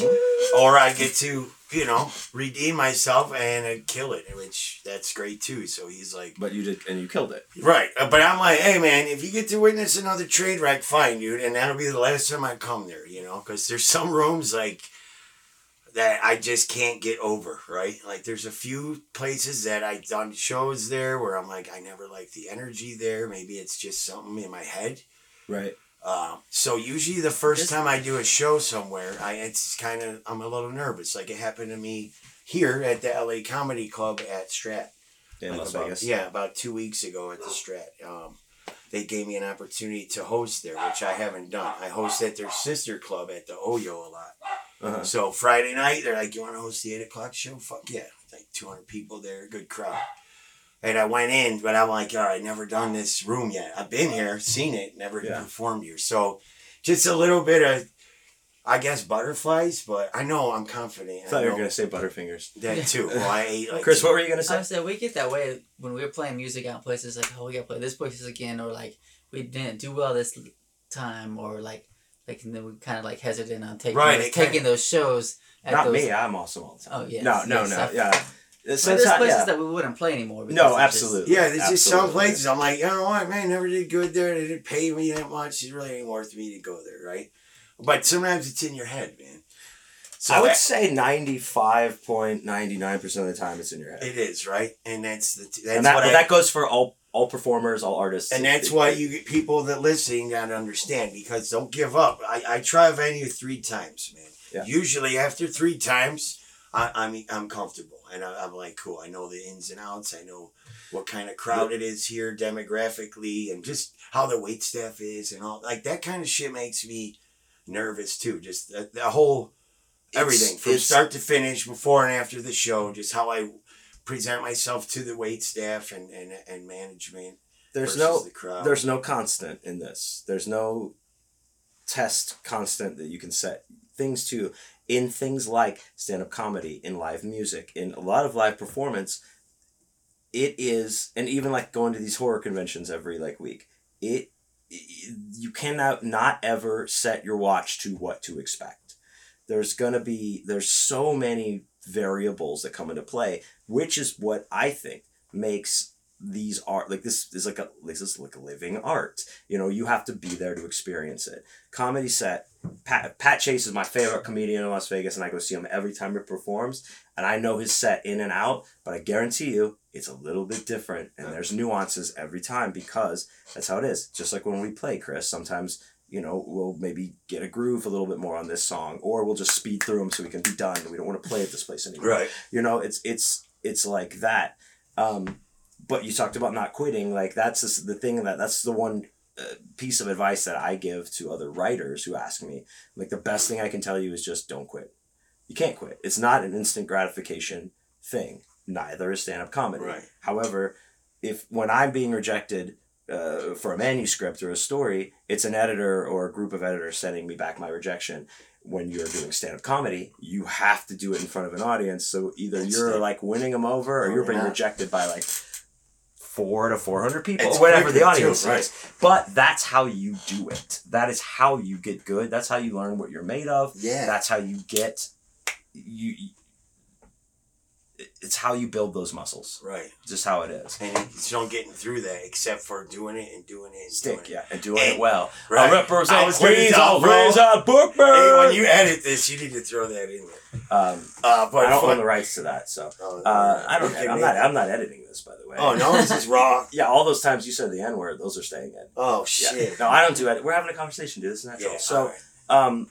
S3: or I get to, you know, redeem myself and uh, kill it, which that's great too. So he's like,
S1: But you did, and you killed it.
S3: right, uh, but I'm like, hey man, if you get to witness another train wreck, fine, dude, and that'll be the last time I come there, you know, because there's some rooms like that I just can't get over, right? Like there's a few places that I've done shows there where I'm like, I never like the energy there. Maybe it's just something in my head.
S1: Right.
S3: Um, so usually the first
S2: Just-
S3: time I do a show somewhere, I it's kind of I'm a little nervous. Like it happened to me here at the LA Comedy Club at Strat.
S1: in
S3: like
S1: Las
S3: about-
S1: Vegas.
S3: Yeah, about two weeks ago at the Strat. Um, they gave me an opportunity to host there, which I haven't done. I host at their sister club at the Oyo a lot.
S1: Uh-huh.
S3: So Friday night, they're like, "You want to host the eight o'clock show? Fuck yeah!" Like two hundred people there, good crowd. And I went in, but I'm like, "All right, never done this room yet. I've been here, seen it, never
S1: Yeah.
S3: performed here." So, just a little bit of, I guess, butterflies. But I know I'm confident.
S1: I thought
S3: I
S1: you were gonna say Butterfingers.
S3: that too. Well, I ate like
S1: Kris, what were you gonna say?
S2: I said we get that way when we were playing music out in places like, oh, we gotta play this places again, or like we didn't do well this time, or like like and then we kind of like hesitant on taking
S3: Right,
S2: those,
S3: it kinda-
S2: taking those shows. At
S1: Not
S2: those,
S1: me. I'm awesome all the time.
S2: Oh, yes,
S1: No, no,
S2: yes,
S1: no.
S2: I-
S1: yeah.
S2: But
S1: Since
S2: there's places
S1: yeah.
S2: that we wouldn't play anymore.
S1: No,
S2: it's just-
S1: absolutely.
S3: Yeah, there's just some places I'm like, you know what, man, never did good there. They didn't pay me that much. It really ain't worth me to go there, right? But sometimes it's in your head, man. So
S1: I would
S3: that-
S1: say ninety-five point ninety-nine percent of the time it's in your head,
S3: it is right, and that's the that's
S1: and that
S3: what
S1: but
S3: I,
S1: that goes for all all performers, all artists,
S3: and that's why you get people that listening got to understand because don't give up. I, I try a venue three times, man.
S1: Yeah.
S3: Usually after three times, I, I'm I'm comfortable and I, I'm like, cool. I know the ins and outs. I know what kind of crowd it is here demographically, and just how the wait staff is, and all like that kind of shit makes me nervous too. Just the, the whole everything from
S1: it's-
S3: start to finish, before and after the show, just how I present myself to the wait staff and and, and management.
S1: There's no
S3: the
S1: there's no constant in this. There's no test constant that you can set things to in things like stand-up comedy, in live music, in a lot of live performance. It is, and even like going to these horror conventions every like week. It you cannot not ever set your watch to what to expect. There's gonna be there's so many variables that come into play, which is what I think makes these art like this is like a this is like a living art. You know, you have to be there to experience it. Comedy set. Pat, Pat Chase is my favorite comedian in Las Vegas, and I go see him every time he performs. And I know his set in and out, but I guarantee you it's a little bit different, and there's nuances every time because that's how it is. Just like when we play, Kris. Sometimes you know we'll maybe get a groove a little bit more on this song, or we'll just speed through them so we can be done. We don't want to play at this place anymore
S3: Right.
S1: you know it's it's it's like that um but you talked about not quitting like that's the, the thing that that's the one uh, piece of advice that i give to other writers who ask me like the best thing i can tell you is just don't quit you can't quit it's not an instant gratification thing neither is stand-up comedy
S3: Right.
S1: however if when i'm being rejected uh, for a manuscript or a story it's an editor or a group of editors sending me back my rejection. When you're doing stand-up comedy you have to do it in front of an audience. So either
S3: That's
S1: you're like winning them over or
S3: Or
S1: you're being
S3: not.
S1: rejected by like four to 400 people
S3: It's
S1: or whatever the audience
S3: too, right.
S1: is. But that's how you do it. That is how you get good. That's how you learn what you're made of.
S3: Yeah.
S1: that's how you get you it's how you build those muscles
S3: Right.
S1: just how it is
S3: And you just don't getting through that except for doing it and doing it and
S1: stick
S3: doing it.
S1: yeah and doing
S3: And-
S1: it well
S3: right.
S1: i represent
S3: I
S1: queens i'll raise a book
S3: Hey, when you edit this, you need to throw that in there.
S1: um
S3: Uh, but
S1: i don't own the rights to that so
S3: Oh,
S1: uh i don't i'm not i'm not editing this by the way
S3: Oh no, this is raw.
S1: yeah all those times you said the n word those are staying in
S3: Oh
S1: yeah.
S3: shit.
S1: no i don't do it we're having a conversation dude this is natural
S3: Yeah.
S1: so. Um,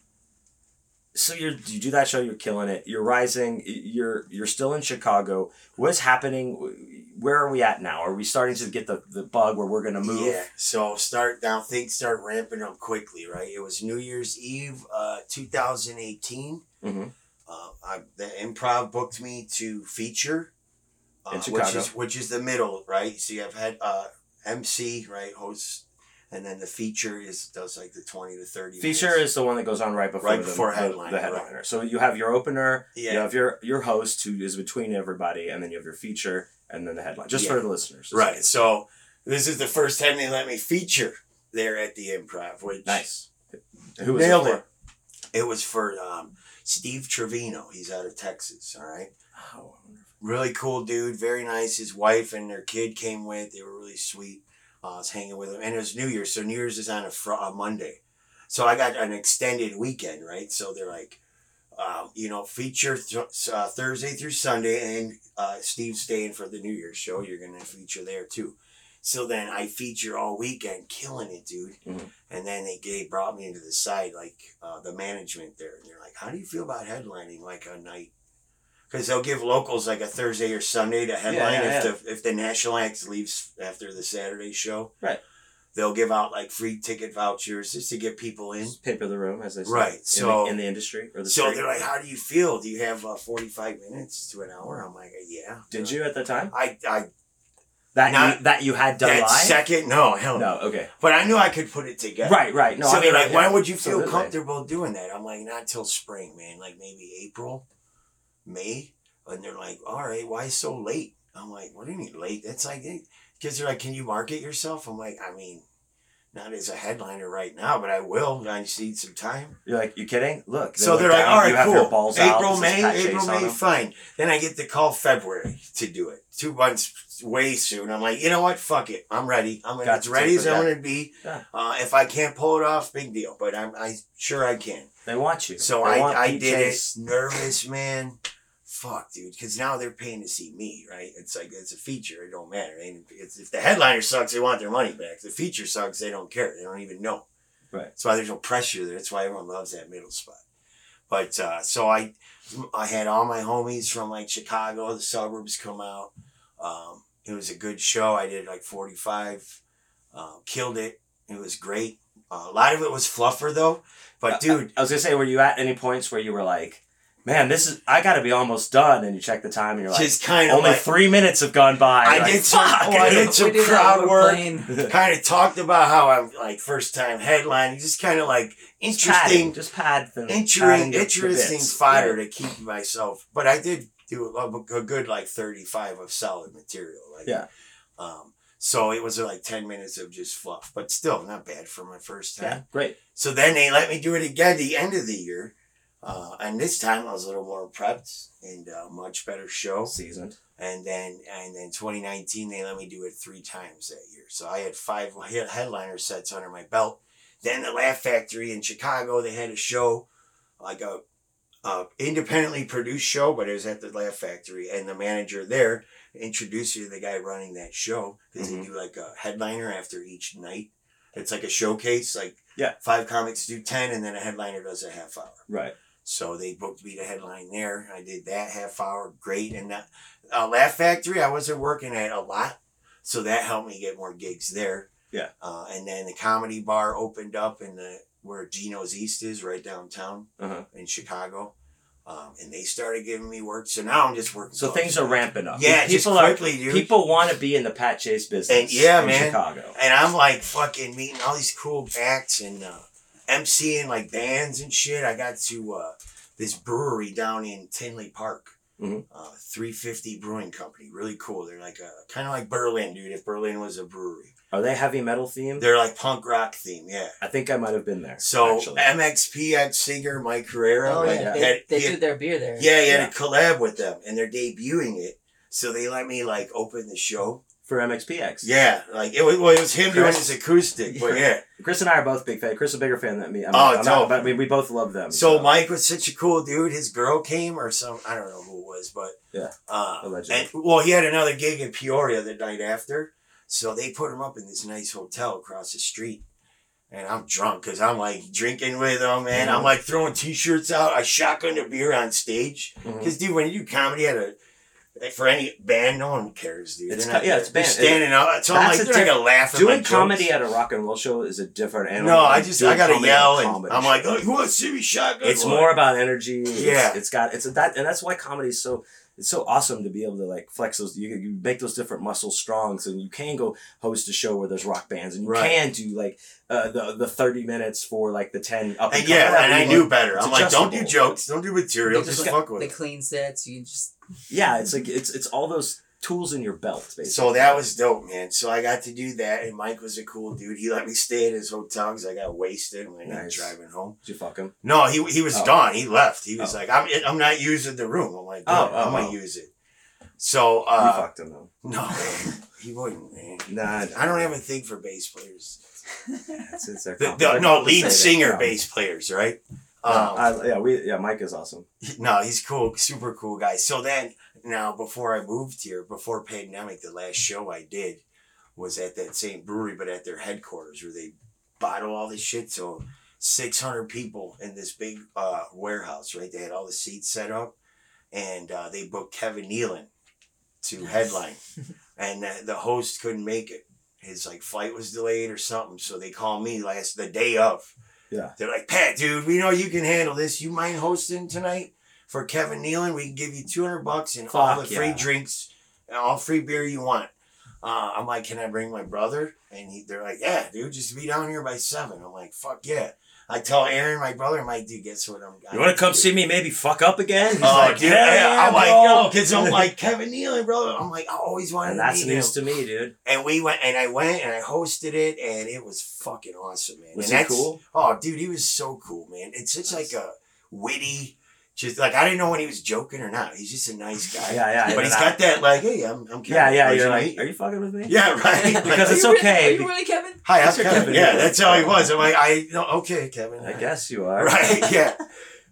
S1: so you're you do that show, you're killing it. You're rising. You're you're still in Chicago. What's happening? Where are we at now? Are we starting to get the, the bug where we're gonna move?
S3: Yeah. So start now. Things start ramping up quickly, right? It was New Year's Eve, uh, 2018.
S1: hmm
S3: Uh, I, the improv booked me to feature, uh,
S1: In
S3: which
S1: Chicago.
S3: is which is the middle, right? So you have had uh, MC, right, host, and then the feature is does like the twenty to thirty.
S1: Feature
S3: minutes.
S1: is the one that goes on right before
S3: Right
S1: the,
S3: before
S1: the,
S3: headliner,
S1: the
S3: right.
S1: headliner. So you have your opener.
S3: yeah.
S1: You have your your host who is between everybody, and then you have your feature, and then the headline. Just
S3: Yeah.
S1: for the listeners.
S3: right. So this is the first time they let me feature there at the improv, which
S1: Nice. Who was
S3: nailed
S1: it?
S3: it. It was for um, Steve Trevino. He's out of Texas. All right.
S1: Oh, I wonder if-
S3: really cool dude, very nice. His wife and their kid came with. They were really sweet. I was hanging with him, and it was New Year's. So New Year's is on a, fr- a Monday, so I got an extended weekend, right? So they're like, um, you know, feature th- uh, Thursday through Sunday, and uh, Steve's staying for the New Year's show. You're gonna feature there too. So then I feature all weekend, killing it, dude.
S1: Mhm.
S3: And then they gave, brought me into the side, like uh, the management there, and they're like, "How do you feel about headlining like a night?" Because they'll give locals like a Thursday or Sunday to headline
S1: yeah,
S3: if
S1: yeah.
S3: the if the national act leaves after the Saturday show.
S1: Right.
S3: They'll give out like free ticket vouchers just to get people in.
S1: Just paper the room, as they say.
S3: Right,
S1: in
S3: so-
S1: the, in the industry or the
S3: So
S1: street.
S3: they're like, "How do you feel? Do you have uh, forty five minutes to an hour?" I'm like, "Yeah."
S1: Did you at the time?
S3: I I
S1: That
S3: Not-
S1: you, that you had done
S3: that
S1: live?
S3: second no hell no.
S1: okay.
S3: But I knew I could put it together.
S1: Right, right. No,
S3: so
S1: I mean,
S3: they're like,
S1: yeah,
S3: when would you feel
S1: absolutely.
S3: comfortable doing that? I'm like, not till spring, man. Like maybe April, May. And they're like, all right, why so late? I'm like, what do you mean late? That's like, because they're like, can you market yourself? I'm like, I mean, not as a headliner right now, but I will. I just need some time.
S1: You're like, you kidding? Look. they
S3: So they're like,
S1: down,
S3: all right, cool.
S1: out,
S3: April,
S1: this
S3: May, April, May, fine. Then I get the call February to do it. Two months way soon. I'm like, you know what? Fuck it. I'm ready. I'm
S1: Got
S3: as ready as I'm gonna be.
S1: Yeah.
S3: Uh, if I can't pull it off, big deal. But I'm I sure I can.
S1: They want you.
S3: So
S1: They
S3: I I did it nervous, man. Fuck, dude. Because now they're paying to see me, right? It's like it's a feature. It don't matter. And it's, if the headliner sucks, they want their money back. If the feature sucks, they don't care. They don't even know.
S1: Right.
S3: That's why there's no pressure there. That's why everyone loves that middle spot. But uh, so I, I had all my homies from like Chicago, the suburbs come out. Um, it was a good show. I did like 45, uh, killed it. It was great. A lot of it was fluffer though. But dude,
S1: I was gonna say, were you at any points where you were like, "Man, this is I got to be almost done," and you check the time and you're like,
S3: just kind of
S1: "Only
S3: like
S1: three minutes have gone by."
S3: I
S1: You're
S3: did
S1: like,
S3: some- oh, I did some
S2: We did that
S3: crowd
S2: when we were
S3: work. kind of talked about how I'm like first time headlining, just kind of like
S1: Just padding,
S3: interesting,
S1: just pad the padding
S3: interesting,
S1: the- the
S3: interesting
S1: bits. Yeah.
S3: to keep myself. But I did do a, a good like 35 of solid material. Like,
S1: Yeah.
S3: Um, so it was like 10 minutes of just fluff, but still not bad for my first time.
S1: Yeah, great.
S3: So then they let me do it again at the end of the year. Uh, and this time I was a little more prepped and uh, much better show.
S1: Seasoned.
S3: And then and then 2019 they let me do it three times that year. So I had five headliner sets under my belt. Then the Laugh Factory in Chicago they had a show like a, a independently produced show, but it was at the Laugh Factory, and the manager there introduced you to the guy running that show because
S1: Mhm.
S3: they do like a headliner after each night. It's like a showcase, like
S1: Yeah.
S3: five comics do ten, and then a headliner does a half hour.
S1: Right.
S3: So they booked me to headline there. I did that half hour, great. And that uh, Laugh Factory, I wasn't working at a lot, so that helped me get more gigs there.
S1: Yeah.
S3: Uh, and then the comedy bar opened up in the where Geno's East is, right downtown
S1: Uh-huh.
S3: in Chicago. Um, and they started giving me work. So now I'm just working.
S1: So things are ramping up.
S3: Yeah, just
S1: people are
S3: dude.
S1: people want to be in the Pat Chase business.
S3: And yeah,
S1: in
S3: man.
S1: Chicago.
S3: And I'm like fucking meeting all these cool acts and uh, MCing like bands and shit. I got to uh, this brewery down in Tinley Park,
S1: Mhm.
S3: uh, 350 Brewing Company. Really cool. They're like a kind of like Berlin, dude. If Berlin was a brewery,
S1: Are they heavy metal themed?
S3: they're like punk rock theme. Yeah.
S1: I think I might have been there.
S3: So
S1: actually.
S3: MXPX singer Mike Herrera.
S2: Oh
S3: like,
S2: yeah,
S1: yeah.
S2: they,
S3: had-
S2: they
S3: he
S2: do
S3: had-
S2: their beer there.
S3: yeah, he had
S1: Yeah.
S3: a collab with them, and they're debuting it. So they let me like open the show.
S1: for MXPX.
S3: Yeah, like it was. Well, it was him doing
S1: Kris-
S3: his acoustic, but yeah.
S1: Kris and I are both big fans. Kris is a bigger fan than me. I'm,
S3: Oh,
S1: I'm not, but I mean, we both love them.
S3: So Mike was such a cool dude. His girl came, or some I don't know who it was, but
S1: Yeah.
S3: Uh,
S1: Allegedly.
S3: and well, he had another gig in Peoria the night after, so they put him up in this nice hotel across the street. And I'm drunk because I'm like drinking with him, man.
S1: Mhm.
S3: I'm like throwing T-shirts out. I shotgun a beer on stage because, dude, when you do comedy at a for any band, no one cares, dude.
S1: It's
S3: not
S1: yeah, it's band.
S3: standing out. So I'm like,
S1: the
S3: they're gonna laugh at
S1: doing
S3: jokes.
S1: comedy at a rock and roll show is a different animal.
S3: No, I just I gotta
S1: comedy at a
S3: yell, and I'm like, oh, you want to see me shotgun?
S1: it's more about energy. It's-
S3: Yeah.
S1: it's got it's a, that, and that's why comedy is so it's so awesome to be able to like flex those. You, you make those different muscles strong, so you can go host a show where there's rock bands, and you
S3: Right.
S1: can do like uh, the the thirty minutes for like the ten up.
S3: And
S1: and
S3: yeah, and I
S1: Like,
S3: knew better.
S1: it's
S3: I'm like, don't do jokes, don't do material,
S2: They
S3: just,
S2: just
S3: fuck with
S2: the
S3: it.
S2: clean sets. You just
S1: Yeah, it's like it's it's all those tools in your belt, basically.
S3: So that was dope, man. So I got to do that, and Mike was a cool dude. He let me stay at his hotel because I got wasted when I was
S1: Nice.
S3: driving home.
S1: Did you fuck him?
S3: No, he he was
S1: Oh.
S3: gone. He left. He was
S1: Oh.
S3: like, I'm I'm not using the room. I'm like,
S1: Oh,
S3: oh, I'm
S1: oh,
S3: gonna
S1: oh.
S3: use it. So
S1: you
S3: uh,
S1: fucked him though.
S3: no, he wouldn't, man.
S1: Nah,
S3: I don't have a thing for bass players.
S1: It's, it's their
S3: The, the- no, lead singer
S1: Yeah.
S3: bass players, right?
S1: No,
S3: Um,
S1: I- yeah, we yeah, Mike is awesome.
S3: No, he's cool, super cool guy. So then, now before I moved here, before pandemic, the last show I did was at that same brewery, but at their headquarters where they bottle all this shit. So six hundred people in this big uh, warehouse, right? They had all the seats set up, and uh, they booked Kevin Nealon to headline, and uh, the host couldn't make it. His like flight was delayed or something, so they called me last the day of.
S1: Yeah.
S3: They're like, Pat, dude, we know you can handle this. You mind hosting tonight for Kevin Nealon? We can give you two hundred bucks and all
S1: Fuck
S3: the free
S1: yeah.
S3: drinks, and all free beer you want. Uh, I'm like, can I bring my brother? And he, they're like, yeah, dude, just be down here by seven. I'm like, fuck yeah. I tell Aaron, my brother, I'm like, dude, guess what I'm.
S1: You want to come see me? Maybe fuck up again? He's
S3: Oh,
S1: like,
S3: dude, yeah,
S1: yeah,
S3: I'm like,
S1: bro."
S3: yo, because I'm like Kevin Nealon, brother. I'm like, I always wanted
S1: and
S3: to
S1: that's news
S3: him.
S1: to me, dude.
S3: And we went, and I went, and I hosted it, and it was fucking awesome, man.
S1: Was
S3: and
S1: he cool?
S3: Oh, dude, he was so cool, man. It's such like a witty, just like I didn't know when he was joking or not. He's just a nice guy.
S1: Yeah, yeah.
S3: but he's
S1: I-
S3: got that like, hey, I'm, I'm Kevin.
S1: Yeah, yeah.
S3: Nice
S1: You're like,
S3: meet
S1: are you fucking with me?
S3: yeah, right.
S1: Because
S2: Are
S1: it's
S2: really-
S1: okay.
S2: Are you really Kevin?
S3: Hi, I'm Kevin.
S1: Kevin
S3: Yeah, that's how he was. I'm like, I no, okay, Kevin.
S1: I guess you are.
S3: Right? Yeah.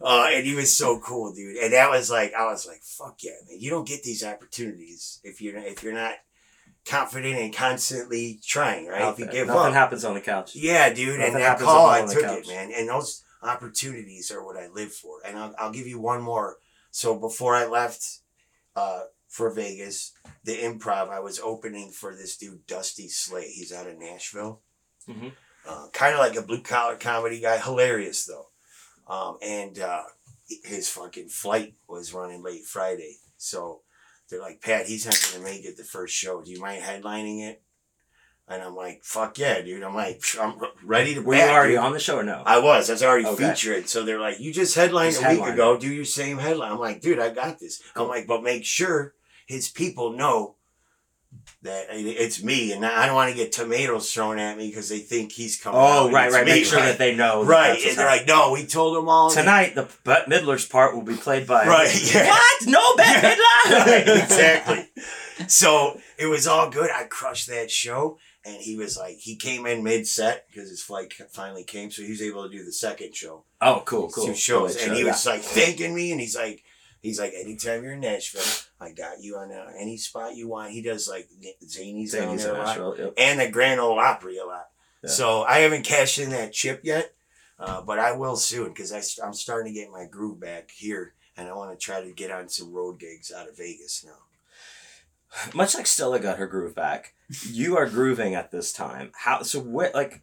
S3: Uh, and he was so cool, dude. And that was like, I was like, fuck yeah, man. You don't get these opportunities if you're if you're not confident and constantly trying, right?
S1: Out
S3: if you
S1: there.
S3: give
S1: Nothing
S3: up,
S1: happens on the couch.
S3: yeah, dude.
S1: Nothing
S3: and that call, I took it, man. And those opportunities are what I live for. And I'll, I'll give you one more. So before I left uh, for Vegas, the improv, I was opening for this dude, Dusty Slay. He's out of Nashville.
S1: Mhm.
S3: Uh, kind of like a blue collar comedy guy. Hilarious, though. Um, and uh, his fucking flight was running late Friday. So they're like, Pat, he's not going to make it the first show. Do you mind headlining it? And I'm like, fuck yeah, dude. I'm like, I'm ready to
S1: Were you already
S3: dude.
S1: on the show or no?
S3: I was. I was already
S1: Okay.
S3: featured. So they're like, you just headlined
S1: Just
S3: a week ago. Do your same headline. I'm like, dude, I got this. I'm like, but make sure his people know that it's me, and I don't want to get tomatoes thrown at me because they think he's coming.
S1: oh,
S3: and
S1: right, right.
S3: me,
S1: Make sure
S3: right?
S1: that they know.
S3: Right, and they're like, no, we told them all.
S1: Tonight, the Bette Midler's part will be played by.
S3: Right, yeah.
S1: What? No Bette Midler?
S3: Right, exactly. So it was all good. I crushed that show. And he was like, he came in mid set because his flight finally came. So he was able to do the second show.
S1: Oh, cool, cool.
S3: two shows,
S1: Cool,
S3: and he
S1: yeah.
S3: was like thanking me, and he's like, he's like, anytime you're in Nashville, I got you on uh, any spot you want. He does like Zanies
S1: Zanies
S3: there a lot.
S1: Yep.
S3: and the Grand Ole Opry a lot.
S1: Yeah.
S3: So I haven't cashed in that chip yet, uh, but I will soon because I'm starting to get my groove back here, and I want to try to get on some road gigs out of Vegas now.
S1: Much like Stella got her groove back, you are grooving at this time. How? So what? Like,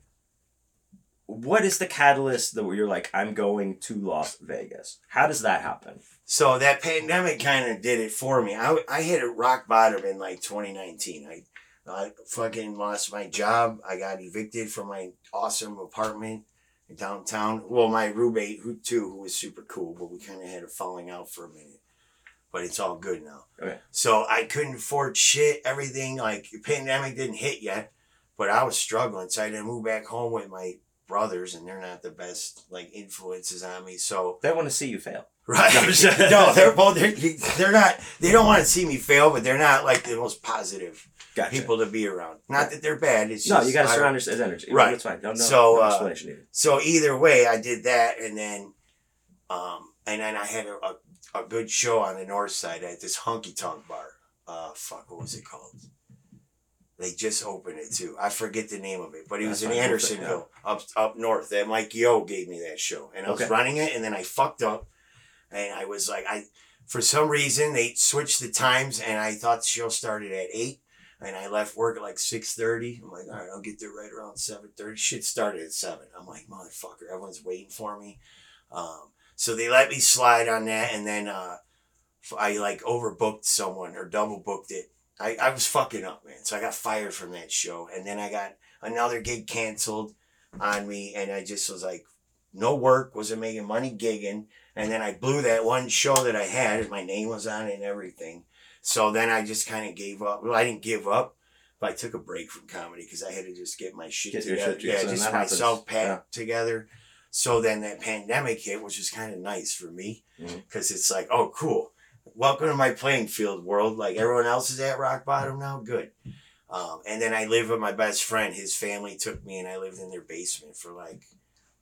S1: what is the catalyst that you're like? I'm going to Las Vegas. How does that happen?
S3: So that pandemic kind of did it for me. I, I hit a rock bottom in like 2019. I, I fucking lost my job. I got evicted from my awesome apartment downtown. Well, my roommate, who too, who was super cool, but we kind of had a falling out for a minute. But it's all good now.
S1: Okay.
S3: So I couldn't afford shit. Everything like the pandemic didn't hit yet, but I was struggling. So I had to move back home with my brothers, and they're not the best like influences on me. So
S1: They want to see you fail.
S3: Right.
S1: No, I'm just-
S3: no, they're both they're, they're not they don't want to see me fail, but they're not like the most positive
S1: Gotcha.
S3: people to be around. Not that they're bad. It's just no,
S1: you got to surround yourself with energy.
S3: Right.
S1: That's fine. No, no,
S3: So,
S1: no
S3: uh,
S1: explanation needed.
S3: So either way, I did that, and then, um, and then I had a, a, a good show on the north side at this honky tonk bar. Uh, fuck, what was it called? They just opened it too. I forget the name of it, but it was
S1: That's
S3: in Andersonville, up up north. That Mike Yo gave me that show, and I was
S1: Okay.
S3: running it, and then I fucked up, and I was like, I for some reason they switched the times, and I thought the show started at eight, and I left work at like six thirty. I'm like, all right, I'll get there right around seven thirty. Shit started at seven. I'm like, motherfucker, everyone's waiting for me. Um, so they let me slide on that, and then uh, I like overbooked someone or double booked it. I, I was fucking up, man. So I got fired from that show, and then I got another gig canceled on me, and I just was like, no work, wasn't making money gigging, and then I blew that one show that I had, my name was on it and everything. So then I just kind of gave up. Well, I didn't give up, but I took a break from comedy because I had to just get my shit
S1: Get
S3: together.
S1: shit
S3: yeah, just myself packed
S1: Yeah.
S3: together. So then that pandemic hit, which was kind of nice for me because it's like, oh, cool. Welcome to my playing field world. Like everyone else is at rock bottom now. Good. Um, and then I lived with my best friend. His family took me, and I lived in their basement for like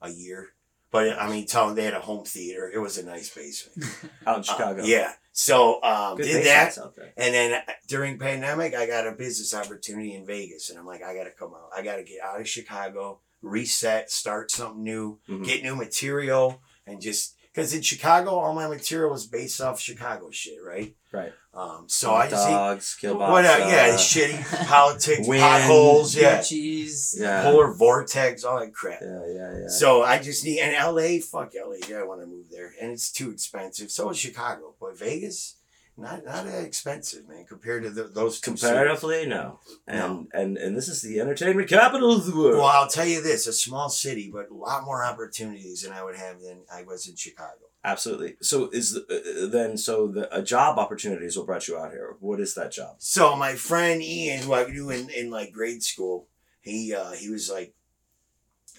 S3: a year. But I mean, tell them they had a home theater. It was a nice basement.
S1: Out in
S3: Uh,
S1: Chicago.
S3: yeah. So um, did that, and then uh, during pandemic, I got a business opportunity in Vegas, and I'm like, I got to come out. I got to get out of Chicago, reset, start something new,
S1: Mhm.
S3: get new material, and just because in Chicago, all my material was based off Chicago shit, right?
S1: Right.
S3: Um, so I just see
S1: dogs, kielbasa.
S3: what, uh, yeah, shitty politics,
S1: Wind.
S3: potholes, yeah,
S2: cheese.
S1: Yeah.
S3: polar vortex, all that crap.
S1: Yeah, yeah, yeah.
S3: So I just need and LA, fuck LA, yeah, I want to move there, and it's too expensive. So is Chicago, but Vegas, not not that expensive, man, compared to the, those two cities.
S1: Comparatively, no. And, and and this is the entertainment capital of the world.
S3: Well, I'll tell you this: a small city, but a lot more opportunities than I would have than I was in Chicago.
S1: Absolutely. So is the, uh, then so the a job opportunity is what brought you out here. What is that job?
S3: So my friend Ian, who I knew in, in like grade school, he uh, he was like,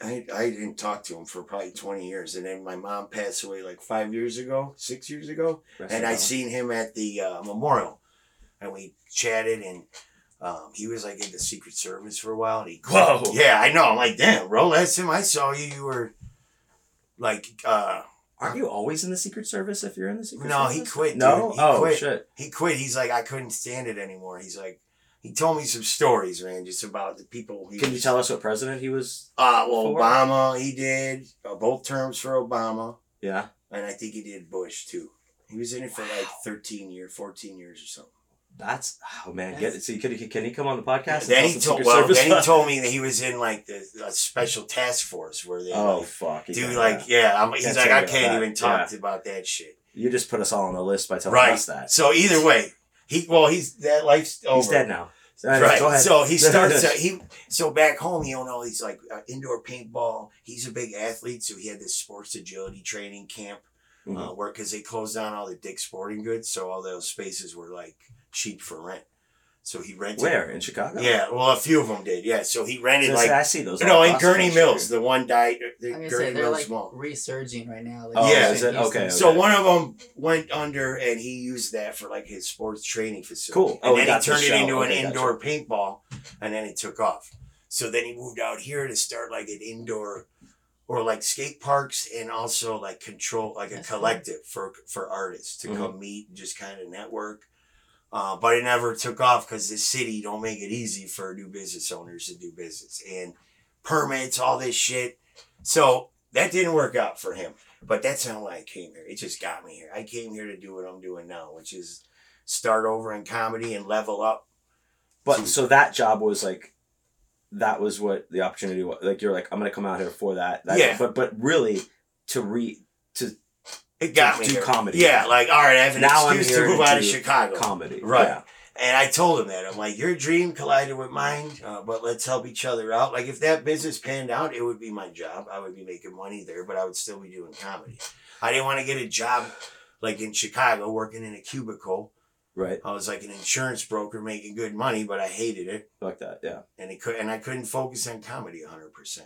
S3: I I didn't talk to him for probably twenty years, and then my mom passed away like five years ago, six years ago,
S1: Rest
S3: and I seen him at the uh, memorial, and we chatted, and um, he was like in the Secret Service for a while, and he
S1: Whoa.
S3: yeah, I know. I'm like, damn, bro, last time I saw you, you were like, uh,
S1: Aren't you always in the Secret Service if you're in the Secret
S3: No,
S1: Service?
S3: No, he quit,
S1: No?
S3: He
S1: oh
S3: quit.
S1: shit.
S3: he quit. He's like, I couldn't stand it anymore. He's like, he told me some stories, man, just about the people. He
S1: Can you tell us what president he was?
S3: Uh, well,
S1: for?
S3: Obama, he did uh, both terms for Obama,
S1: Yeah.
S3: and I think he did Bush too. He was in it for like thirteen years, fourteen years or something.
S1: That's oh man. Get
S2: it.
S1: see. Can he, can he come on the podcast? and
S3: then he told, well, then he told me that he was in like the a special task force where they
S1: Oh
S3: like,
S1: fuck. he
S3: do
S1: got
S3: like
S1: that.
S3: yeah. I'm, he's
S1: Can't
S3: like I can't
S1: that.
S3: even talk about that shit.
S1: You just put us all on a list by telling
S3: Right.
S1: us that.
S3: So either way, he well he's that life's over.
S1: He's dead now. So anyway,
S3: right.
S1: Go ahead.
S3: So he starts. Uh, he so back home he owned all these like uh, indoor paintball. He's a big athlete, so he had this sports agility training camp
S1: Mhm.
S3: uh, where because they closed down all the Dick Sporting Goods, so all those spaces were like cheap for rent. So he rented.
S1: Where in Chicago?
S3: Yeah, well, a few of them did. Yeah, so he rented
S1: So,
S3: like
S1: I see those.
S3: no
S1: all
S3: in
S1: Gurnee
S3: Mills. The one died. The Gurnee
S2: say
S3: Mills
S2: like
S3: Mall.
S2: resurging right now. Like
S1: Oh,
S3: Yeah.
S1: is it?
S2: Houston.
S1: Okay,
S3: So one of them went under, and he used that for like his sports training facility.
S1: Cool. Oh,
S3: and then
S1: got
S3: he
S1: the
S3: turned it
S1: shell.
S3: into an
S1: Okay,
S3: indoor paintball, and then it took off. So then he moved out here to start like an indoor, or like skate parks, and also like control like a
S2: That's cool.
S3: collective for for artists to
S1: Mhm.
S3: come meet and just kind of network. Uh, but it never took off because the city don't make it easy for new business owners to do business and permits, all this shit. So that didn't work out for him. But that's not why I came here. It just got me here. I came here to do what I'm doing now, which is start over in comedy and level up.
S1: But so that job was like, that was what the opportunity was. Like you're like, I'm gonna come out here for that. that
S3: Yeah.
S1: But but really, to re to
S3: It got
S1: To
S3: me
S1: do
S3: here.
S1: comedy.
S3: Yeah, like all right, I have an
S1: Now I'm
S3: excuse to move
S1: to
S3: out of Chicago.
S1: comedy,
S3: Right.
S1: Yeah.
S3: And I told him that. I'm like, your dream collided with mine, uh, but let's help each other out. Like, if that business panned out, it would be my job. I would be making money there, but I would still be doing comedy. I didn't want to get a job like in Chicago working in a cubicle.
S1: Right.
S3: I was like an insurance broker making good money, but I hated it.
S1: Like that. Yeah.
S3: And it could, and I couldn't focus on comedy 100%.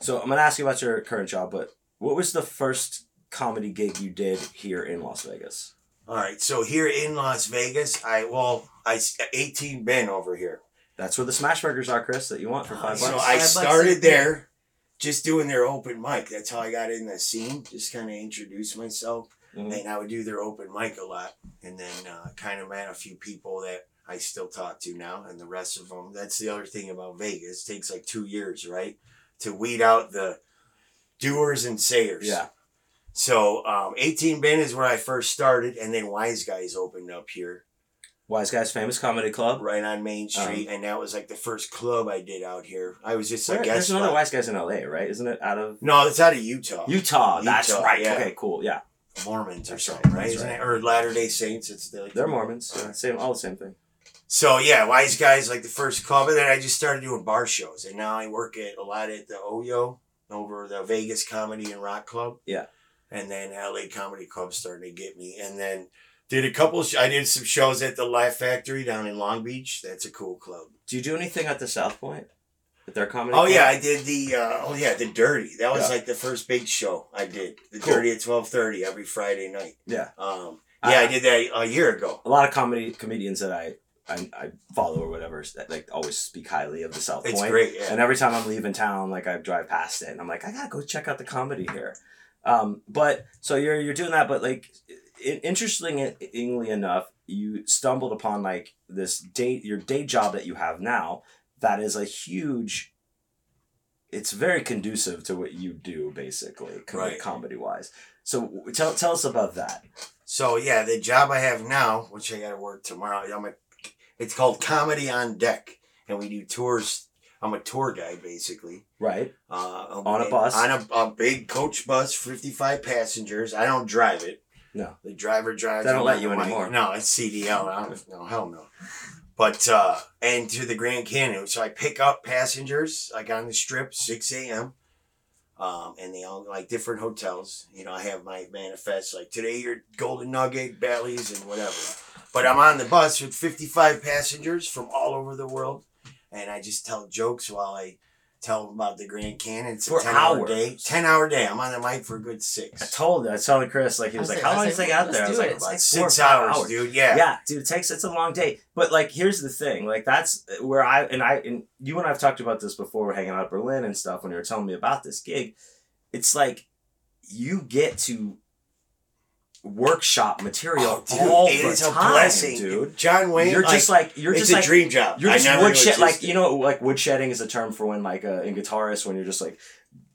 S1: So I'm gonna ask you about your current job, but what was the first comedy gig you did here in Las Vegas?
S3: All right. So here in Las Vegas, I, well, I, 18bin over here.
S1: That's where the smash burgers are, Kris, that you want for five bucks.
S3: So
S1: bucks.
S3: I started there just doing their open mic. That's how I got in the scene. Just kind of introduce myself.
S1: Mhm.
S3: And I would do their open mic a lot. And then uh, kind of met a few people that I still talk to now. And the rest of them, that's the other thing about Vegas. It takes like two years, right? To weed out the doers and sayers.
S1: Yeah.
S3: So um, 18bin is where I first started. And then Wise Guys opened up here
S1: Wise Guys Famous Comedy Club.
S3: right on Main Street. and that was like the first club I did out here. I was just, I
S1: Where-
S3: guess.
S1: there's another Wise Guys in LA, right? Isn't it out of
S3: No, it's out of Utah.
S1: Utah? That's
S3: Utah,
S1: right.
S3: yeah.
S1: Okay, cool. Yeah,
S3: Mormons or
S1: That's
S3: something,
S1: right,
S3: right? Isn't it? Or Latter Day Saints. It's the, like
S1: they're Mormons. Yeah, same, all the same thing.
S3: So yeah, Wise Guys like the first club, and then I just started doing bar shows, and now I work at a lot at the Oyo over the Vegas Comedy and Rock Club.
S1: Yeah.
S3: And then LA Comedy Club started to get me, and then did a couple. Sh- I did some shows at the Laugh Factory down in Long Beach. That's a cool club.
S1: Do you do anything at the South Point? At their comedy?
S3: Oh
S1: club?
S3: yeah, I did the uh, oh yeah the Dirty. That was
S1: Yeah.
S3: like the first big show I did. The
S1: Cool.
S3: Dirty at twelve thirty every Friday night.
S1: Yeah.
S3: Um, yeah, I did that a year ago.
S1: a lot of comedy comedians that I, I I follow or whatever that like always speak highly of the South Point.
S3: It's great. Yeah.
S1: And every time I'm leaving town, like I drive past it, and I'm like, I gotta go check out the comedy here. Um, but so you're you're doing that, but like, interestingly enough, you stumbled upon like this day your day job that you have now that is a huge. It's very conducive to what you do, basically,
S3: Right.
S1: comedy wise. So tell tell us about that.
S3: So yeah, the job I have now, which I got to work tomorrow, I'm a, it's called Comedy on Deck, and we do tours. I'm a tour guide basically.
S1: Right.
S3: Uh,
S1: On a bus?
S3: On a, a big coach bus, 55 passengers. I don't drive it.
S1: No.
S3: The driver drives.
S1: They don't let you
S3: mic.
S1: anymore.
S3: No, it's CDL. I don't, no, hell no. But, uh, and to the Grand Canyon. So I pick up passengers, like on the strip, 6 a.m. Um, and they all like different hotels. You know, I have my manifest like today you're Golden Nugget, Bally's, and whatever. But I'm on the bus with 55 passengers from all over the world, and I just tell jokes while I tell them about the Grand Canyon. It's
S1: For
S3: a 10 hour
S1: hours.
S3: day. 10 hour day. I'm on the mic for a good six.
S1: I
S3: six.
S1: told I was telling Kris like he was
S2: was
S1: like,
S2: like-
S1: how long
S2: was
S1: does it take out there? I was like,
S2: it.
S1: it's
S2: It's
S1: like
S3: About
S1: four or
S3: six
S1: five
S3: hours, dude. Yeah.
S1: yeah dude it takes it's a long day but like here's the thing like that's where i and i and you and i've talked about this before we're hanging out at berlin and stuff when you were telling me about this gig it's like you get to workshop material
S3: Oh, dude,
S1: all
S3: it
S1: the
S3: is a
S1: time
S3: blessing,
S1: dude
S3: John Wayne,
S1: you're
S3: like,
S1: just like you're
S3: it's
S1: just
S3: a
S1: like
S3: dream job.
S1: you're just
S3: never
S1: woodshed like you know like woodshedding is a term for when like uh, in guitarists when you're just like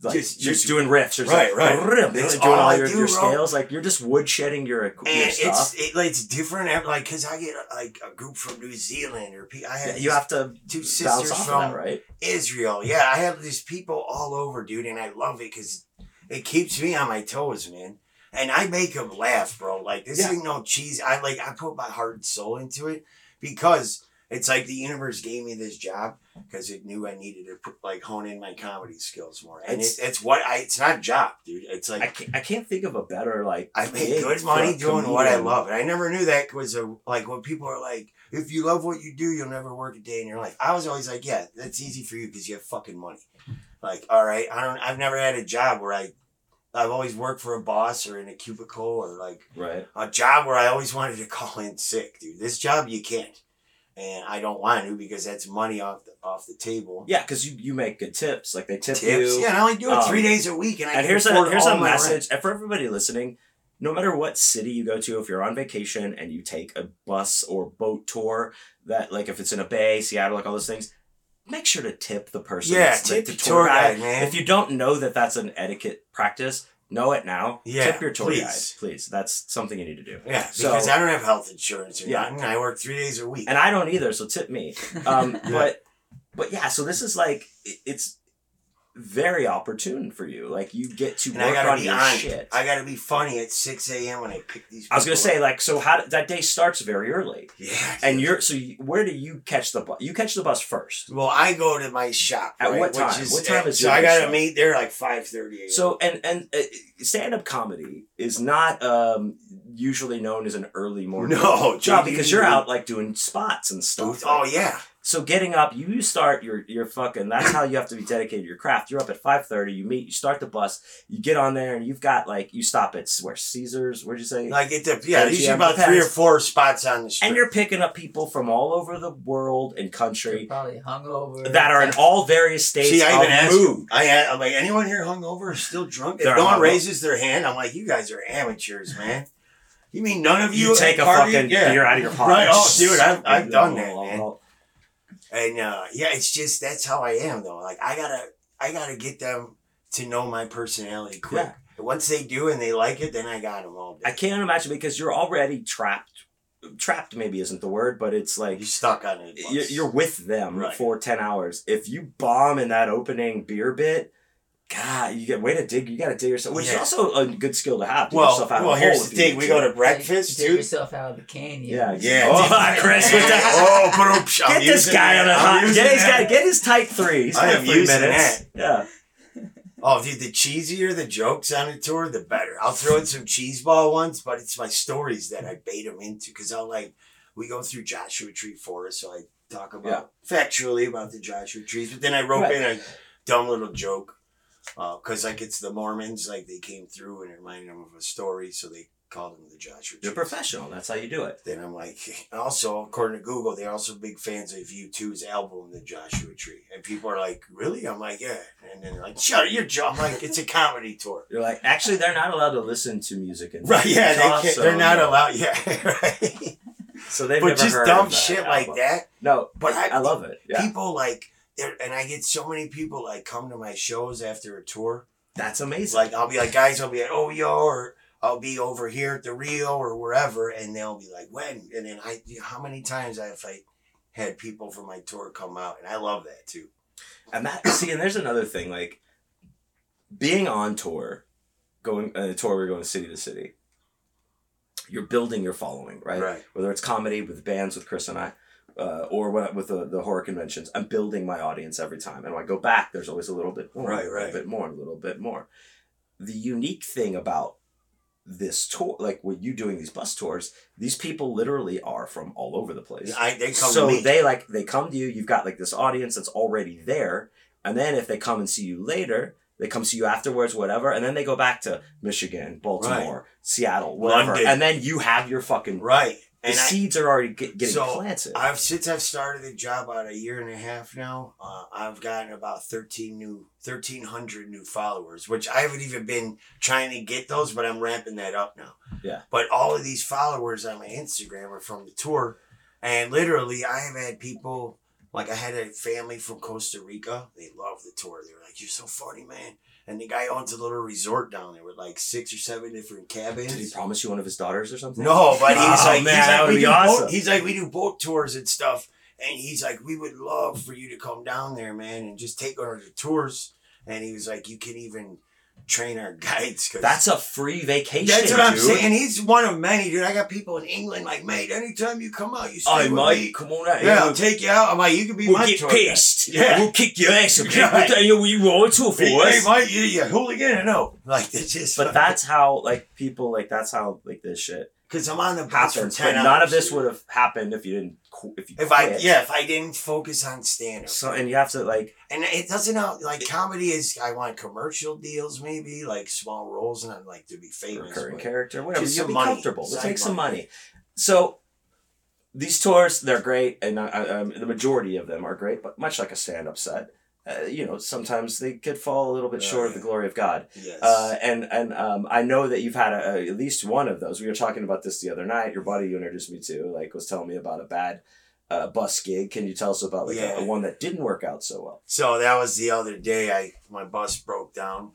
S1: like
S3: Just-
S1: you're
S3: just-
S1: just doing riffs, you're just
S3: Right,
S1: like,
S3: right.
S1: You're doing
S3: all
S1: all your,
S3: do,
S1: your scales, like you're just woodshedding your, your
S3: and
S1: stuff.
S3: it's it, like, it's different. Like, cause I get like a group from New Zealand or pe- I
S1: Yeah,
S3: have
S1: you have to
S3: two
S1: bounce
S3: sisters
S1: off
S3: from
S1: that, right?
S3: Israel. Yeah, I have these people all over, dude, and I love it because it keeps me on my toes, man. And I make them laugh, bro. Like this
S1: Yeah.
S3: ain't no cheese. I like I put my heart and soul into it because it's like the universe gave me this job because it knew I needed to put, like hone in my comedy skills more. And
S1: It's-
S3: it's, it's what I. It's not a job, dude. It's like
S1: I can't, I can't think of a better like.
S3: I make good money doing what I love. And I never knew that was a like when people are like, if you love what you do, you'll never work a day in your life. I was always like, yeah, that's easy for you because you have fucking money. Like, all right, I don't. I've never had a job where I, I've always worked for a boss or in a cubicle or like
S1: Right.
S3: a job where I always wanted to call in sick, dude. This job you can't, and I don't want to because that's money off the off the table.
S1: Yeah, because you, you make good tips. Like they tip
S3: Tips,
S1: you.
S3: yeah, and I only do it
S1: Um,
S3: three days a week, and I
S1: and here's a here's a
S3: rent.
S1: message for everybody listening. No matter what city you go to, if you're on vacation and you take a bus or boat tour, that like if it's in a bay, Seattle, like all those things, make sure to tip the person.
S3: Yeah,
S1: that's, like,
S3: tip the tour guide, man.
S1: If you don't know that that's an etiquette practice, know it now.
S3: Yeah,
S1: tip your tour
S3: please.
S1: guide, please. That's something you need to do.
S3: Yeah,
S1: So-
S3: because I don't have health insurance or
S1: Yeah.
S3: nothing. I work three days a week.
S1: and I don't either. So tip me. Um,
S3: Yeah.
S1: But but yeah, so this is like it- it's very opportune for you. Like you get to
S3: And I
S1: work on
S3: be
S1: your
S3: on.
S1: shit.
S3: I gotta be funny at six a.m. when I pick these.
S1: I was gonna
S3: people
S1: say like so how that day starts very early,
S3: yeah.
S1: and you're so you, where do you catch the bus? You catch the bus first.
S3: well, I go to my shop.
S1: At
S3: right,
S1: what time?
S3: Is,
S1: What time is
S3: so I gotta meet there like five thirty.
S1: So and and uh, stand up comedy is not um, usually known as an early morning
S3: No,
S1: job because you're out like doing spots and stuff.
S3: Oh yeah,
S1: So getting up, you you start your your fucking. That's how you have to be dedicated to your craft. You're up at five thirty. You meet. You start the bus. You get on there, and you've got like you stop at where Caesars. Where'd you say?
S3: like it. The, yeah,
S1: Yeah,
S3: there's about
S1: depends.
S3: three or four spots on the street.
S1: and you're picking up people from all over the world and
S2: They're
S1: country
S2: probably hungover.
S1: that are in all various states
S3: See, I
S1: of
S3: even asked.
S1: mood.
S3: I had, I'm like, anyone here hungover or still drunk? If
S1: They're
S3: no one raises their hand, I'm like, you guys are amateurs, man. You mean none of you,
S1: You take a
S3: party?
S1: fucking
S3: yeah.
S1: beer out of your pocket.
S3: Right. Oh, dude, I've, I've done that, man. And uh, yeah, it's just that's how I am though. Like I gotta I gotta get them to know my personality quick.
S1: Yeah.
S3: Once they do and they like it, then I got them all day.
S1: I can't imagine because you're already trapped. Trapped maybe isn't the word, but it's like
S3: you're stuck on it.
S1: you're, you're with them
S3: Right.
S1: for 10 hours if you bomb in that opening beer bit god you get way to dig you gotta dig yourself which
S3: Yeah.
S1: is also a good skill to have to
S3: well.
S1: yourself out
S3: Well,
S1: of
S3: here's the thing: we go to breakfast,
S2: Dig
S3: dude.
S2: yourself out of the canyon.
S1: yeah oh,
S3: Yeah,
S1: oh. Kris with that
S3: oh, put up.
S1: get this guy on a hot get his guy get his tight threes
S3: I
S1: for
S3: am
S1: three
S3: using
S1: minutes
S3: that.
S1: yeah
S3: Oh, dude, the cheesier the jokes on the tour, the better. I'll throw in some cheese ball ones, but it's my stories that I bait them into because I'll like we go through Joshua Tree Forest, so I talk about factually about the Joshua trees, but then I rope
S1: Right.
S3: in a dumb little joke Uh, because like it's the Mormons, like they came through and it reminded them of a story, so they called them the Joshua
S1: you're professional that's how you do it
S3: Then I'm like, also according to Google, they're also big fans of U2's album, The Joshua Tree, and people are like, really? I'm like, yeah, and then they're like, shut your jaw. I'm like, it's a comedy tour.
S1: you're like actually they're not allowed to listen to music in
S3: Right, yeah,
S1: Utah,
S3: they
S1: so,
S3: they're not
S1: no.
S3: allowed. Yeah, right.
S1: so they've
S3: but
S1: never
S3: just dumb shit like that.
S1: no
S3: But I-
S1: I love it yeah
S3: People like, they're- and I get so many people like come to my shows after a tour,
S1: That's amazing.
S3: Like I'll be like, guys, I'll be at OYO or I'll be over here at the Rio or wherever, and they'll be like, when? And then I, how many times I have I had people from my tour come out, and I love that too.
S1: And that see, and there's another thing like being on tour, going uh, tour. We're going city to city. You're building your following, right?
S3: Right.
S1: Whether it's comedy with bands with Kris and I, uh, or when, with the, the horror conventions, I'm building my audience every time. And when I go back, there's always a little bit more,
S3: Right,
S1: a
S3: right.
S1: little bit more, a little bit more. The unique thing about this tour, like when you doing these bus tours, these people literally are from all over the place
S3: I, they come
S1: so
S3: to me.
S1: they like they come to you you've got like this audience that's already there and then if they come and see you later they come see you afterwards whatever and then they go back to michigan baltimore seattle whatever
S3: London.
S1: and then you have your fucking
S3: right.
S1: The
S3: And I,
S1: seeds are already get, getting
S3: So,
S1: planted
S3: I've since I've started the job about a year and a half now. Uh, I've gotten about thirteen new, thirteen hundred new followers, which I haven't even been trying to get those, but I'm ramping that up now.
S1: Yeah.
S3: But all of these followers on my Instagram are from the tour, and literally I have had people like I had a family from Costa Rica. They love the tour. They were like, "You're so funny, man." And the guy owns a little resort down there with like six or seven different cabins.
S1: did he promise you one of his daughters or something
S3: No, but he's
S1: Oh,
S3: like,
S1: man,
S3: he's
S1: that
S3: like,
S1: would be awesome.
S3: boat, he's like, we do boat tours and stuff, and he's like, we would love for you to come down there, man, and just take one of the tours. And he was like, you can even train our guides.
S1: that's a free vacation
S3: that's what I'm
S1: dude.
S3: saying. He's one of many, dude. I got people in England like, mate, anytime you come out, you stay
S1: I
S3: with
S1: might
S3: me.
S1: come on out
S3: Yeah, I'll take you out. I'm like, you can be
S1: We'll
S3: my
S1: get
S3: tour
S1: pissed.
S3: Yeah.
S1: We'll kick your ass. Okay,
S3: Right.
S1: but you you roll tour for
S3: Hey,
S1: us.
S3: hey, mate, you, you hooligan or no? Like, it's just.
S1: but that's how like people like that's how like this shit
S3: because I'm on the bus for ten
S1: But none of this would have happened if you didn't. If you
S3: If I yeah, if I didn't focus on stand up.
S1: So and you have to like
S3: And it doesn't know like comedy is I want commercial deals maybe like small roles and I'd like to be famous.
S1: recurring character, whatever.
S3: just
S1: You'll be
S3: money,
S1: comfortable. Take some
S3: money.
S1: So these tours, they're great, and uh, um, the majority of them are great. But much like a stand-up set, uh, you know, sometimes they could fall a little bit
S3: Oh,
S1: short of the glory of God.
S3: Yes.
S1: Uh, and and um, I know that you've had a, a- at least one of those. We were talking about this the other night. Your buddy you introduced me to, like, was telling me about a bad uh, bus gig. Can you tell us about like a, a one that didn't work out so well?
S3: so that was the other day I my bus broke down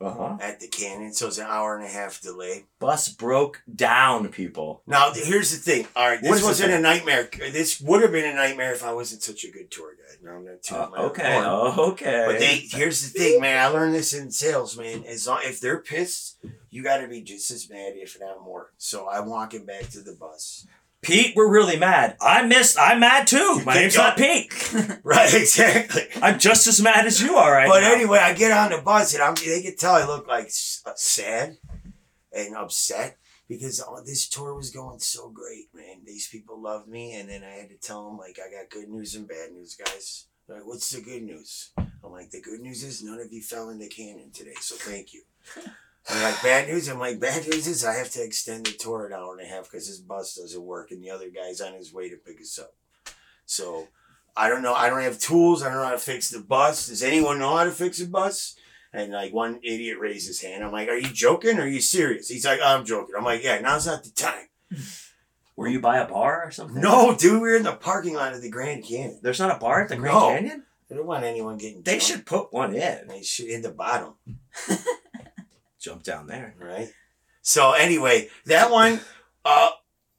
S1: Uh huh.
S3: at the canyon, so it's an hour and a half delay.
S1: Bus broke down, people.
S3: Now th- here's the thing. All right, this wasn't a nightmare. This would have been a nightmare if I wasn't such a good tour guide. No, I'm not too.
S1: Uh, okay. Okay.
S3: But they here's the thing, man. I learned this in sales, man. As long if they're pissed, you got to be just as mad, if not more. So I'm walking back to the bus.
S1: Pete, we're really mad. I missed. I'm mad too. My name's not. Pete.
S3: Right, exactly.
S1: I'm just as mad as you are right
S3: but
S1: now.
S3: anyway, I get on the bus and I'm, they could tell I look like uh, sad and upset because this tour was going so great, man. These people loved me, and then I had to tell them like I got good news and bad news, guys. They're like, what's the good news? I'm like, the good news is none of you fell in the canyon today, so thank you. They're like, bad news? I'm like, bad news is I have to extend the tour an hour and a half because this bus doesn't work and the other guy's on his way to pick us up. So I don't know. I don't have tools. I don't know how to fix the bus. Does anyone know how to fix a bus? And like one idiot raised his hand. I'm like, are you joking or are you serious? He's like, I'm joking. I'm like, yeah, now's not the time.
S1: Were you by a bar or something?
S3: No, dude, we are in the parking lot of the Grand Canyon.
S1: There's not a bar at the Grand
S3: No.
S1: Canyon?
S3: I don't want anyone getting
S1: They
S3: drunk.
S1: should put one in.
S3: They should in the bottom,
S1: Jump down there.
S3: right? So anyway, that one uh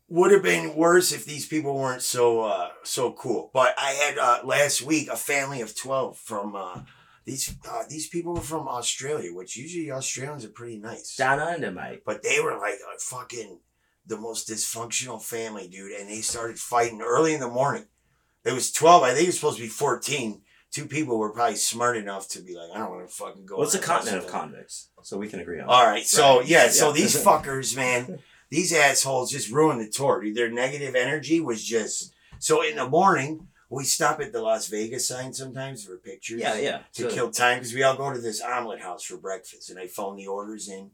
S3: would have been worse if these people weren't so uh so cool. But I had uh last week a family of twelve from uh these uh, these people were from Australia, which usually Australians are pretty nice.
S1: Down under, mate.
S3: But they were like a fucking the most dysfunctional family, dude. And they started fighting early in the morning. It was 12. I think it was supposed to be 14. Two people were probably smart enough to be like, I don't want to fucking go.
S1: What's
S3: on
S1: a continent of convicts? So we can agree on
S3: All right. So,
S1: Right.
S3: yeah. So
S1: Yeah.
S3: these fuckers, man, these assholes just ruined the tour. Their negative energy was just. So in the morning, we stop at the Las Vegas sign sometimes for pictures
S1: Yeah, yeah.
S3: to
S1: So-
S3: kill time because we all go to this omelet house for breakfast and I phone the orders in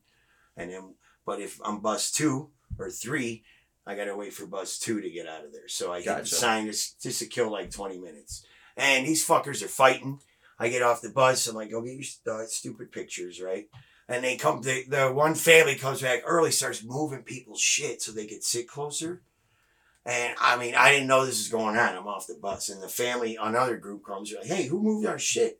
S3: and then but if I'm bus two or three, I gotta wait for bus two to get out of there. So I hit the sign just, just to kill like twenty minutes. And these fuckers are fighting. I get off the bus, I'm like, go get your uh, stupid pictures, right? And they come the, the one family comes back early, starts moving people's shit so they could sit closer. And I mean, I didn't know this was going on. I'm off the bus, and the family, another group comes. Like, hey, who moved our shit?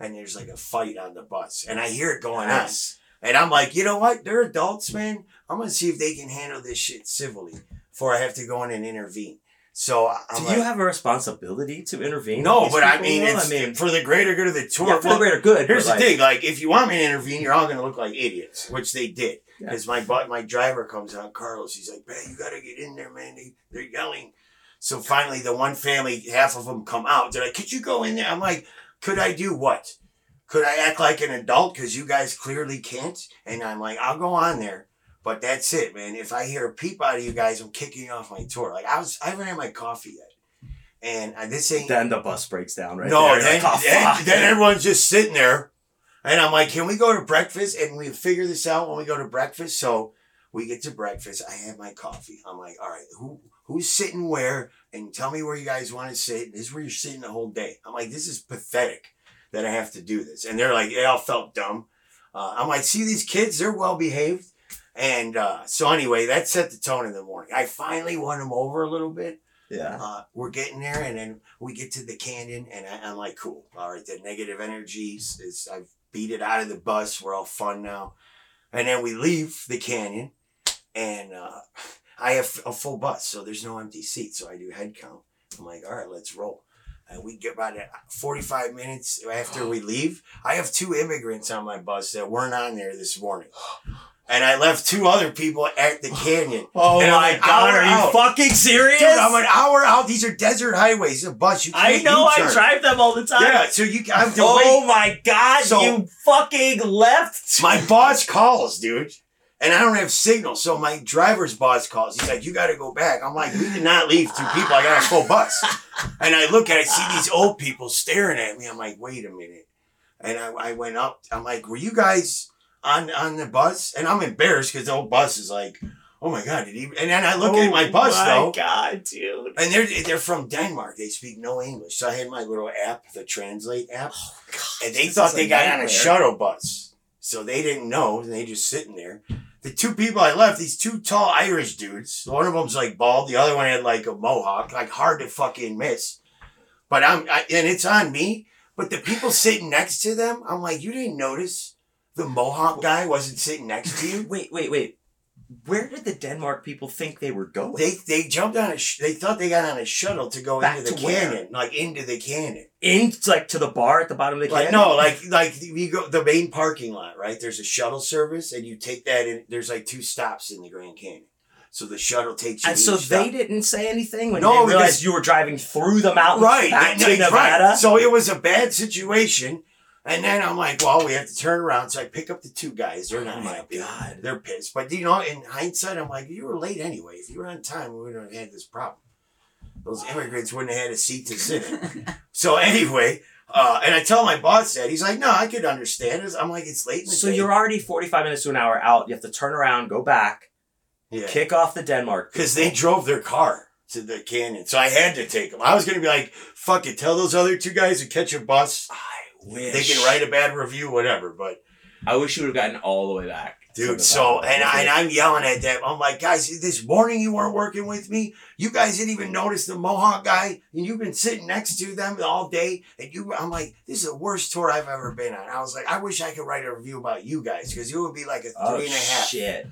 S3: and there's like a fight on the bus, and I hear it going on.
S1: Nice.
S3: And I'm like, you know what? They're adults, man. I'm gonna see if they can handle this shit civilly before I have to go in and intervene. So I'm
S1: Do
S3: like,
S1: you have a responsibility to intervene?
S3: no, but I mean, it's
S1: I mean,
S3: for the greater good of the tour.
S1: yeah, for the greater good.
S3: Here's the
S1: like,
S3: thing: like, if you want me to intervene, you're all gonna look like idiots, which they did.
S1: Yeah.
S3: Because my my driver comes out, Carlos. He's like, "Man, you gotta get in there, man. They, they're yelling." So finally, the one family, half of them come out. They're like, "Could you go in there?" I'm like, "Could I do what? Could I act like an adult? Because you guys clearly can't." And I'm like, "I'll go on there." But that's it, man. If I hear a peep out of you guys, I'm kicking you off my tour. Like I was, I haven't had my coffee yet, and uh, this ain't
S1: Then the bus breaks down, right?
S3: no,
S1: there.
S3: Then,
S1: like, oh,
S3: then, then everyone's just sitting there. And I'm like, can we go to breakfast? And we figure this out when we go to breakfast. So we get to breakfast. I have my coffee. I'm like, all right, who who's sitting where? And tell me where you guys want to sit. This is where you're sitting the whole day. I'm like, this is pathetic that I have to do this. And they're like, they all felt dumb. Uh, I'm like, see these kids, they're well behaved. And uh, so anyway, that set the tone in the morning. I finally won them over a little bit
S1: yeah.
S3: uh, we're getting there, and then we get to the canyon, and I, I'm like, cool. All right, the negative energies is, is I've beat it out of the bus. We're all fun now, and then we leave the canyon, and uh, I have a full bus, so there's no empty seats. So I do head count. I'm like, all right, let's roll. And we get about uh, 45 minutes after we leave. I have two immigrants on my bus that weren't on there this morning. And I left two other people at the canyon.
S1: Oh
S3: And
S1: my god, are you
S3: out.
S1: fucking serious?
S3: Dude, I'm an hour out. These are desert highways. A bus. You
S1: I know I
S3: U-turn.
S1: drive them all the time.
S3: Yeah, so you I to
S1: Oh
S3: wait.
S1: my god,
S3: So-
S1: you fucking left.
S3: My boss calls, dude, and I don't have signal. So my driver's boss calls. He's like, "You got to go back." I'm like, "We did not leave two people. I got a full bus." And I look at, it, I see these old people staring at me. I'm like, "Wait a minute." And I, I went up. I'm like, "Were you guys on on the bus?" And I'm embarrassed because the old bus is like, "Oh my god!" Did he? And then I look at oh my bus though?
S1: oh my
S3: though.
S1: god, dude.
S3: And they're they're from Denmark. They speak no English. So I had my little app, the Translate app, Oh god! and they thought they got on a shuttle bus. So they didn't know. And they just sitting there. The two people I left, these two tall Irish dudes. One of them's like bald. The other one had like a mohawk, like hard to fucking miss. But I'm I, and it's on me. But the people sitting next to them, I'm like, you didn't notice the mohawk guy wasn't sitting next to you.
S1: Wait, wait, wait. Where did the Denmark people think they were going?
S3: They they jumped on a. Sh- they thought they got on a shuttle to go
S1: Back
S3: into the
S1: to where?
S3: canyon, like into the canyon.
S1: in like to the bar at the bottom of the
S3: Like
S1: canyon.
S3: no, like like you go the main parking lot, right? There's a shuttle service, and you take that in. There's like two stops in the Grand Canyon, so the shuttle takes you.
S1: And
S3: to
S1: so
S3: each
S1: they
S3: stop.
S1: didn't say anything when
S3: No,
S1: they realized
S3: because-
S1: you were driving through the mountains
S3: right
S1: back to
S3: they- they-
S1: Nevada.
S3: right. So it was a bad situation, and then I'm like, well, we have to turn around. So I pick up the two guys. They're not
S1: Oh my
S3: happy.
S1: God.
S3: They're pissed. But you know, in hindsight, I'm like, you were late anyway. If you were on time, we wouldn't have had this problem. Those immigrants wouldn't have had a seat to sit in. So anyway, uh, and I tell my boss that he's like, "No, I could understand." it. I'm like, "It's late in the
S1: So
S3: day."
S1: you're already 45 minutes to an hour out. You have to turn around, go back,
S3: yeah,
S1: kick off the Denmark.
S3: because they drove their car to the canyon, so I had to take them. I was gonna be like, "Fuck it, tell those other two guys to catch a bus.
S1: Wish
S3: They can write a bad review, whatever." But
S5: I wish you would have gotten all the way back.
S3: dude, so and I, and I'm yelling at them. I'm like, "Guys, this morning you weren't working with me. You guys didn't even notice the Mohawk guy, and you've been sitting next to them all day. And you, I'm like, this is the worst tour I've ever been on. I was like, I wish I could write a review about you guys because it would be like a oh, three
S1: Oh
S3: and a half.
S1: shit!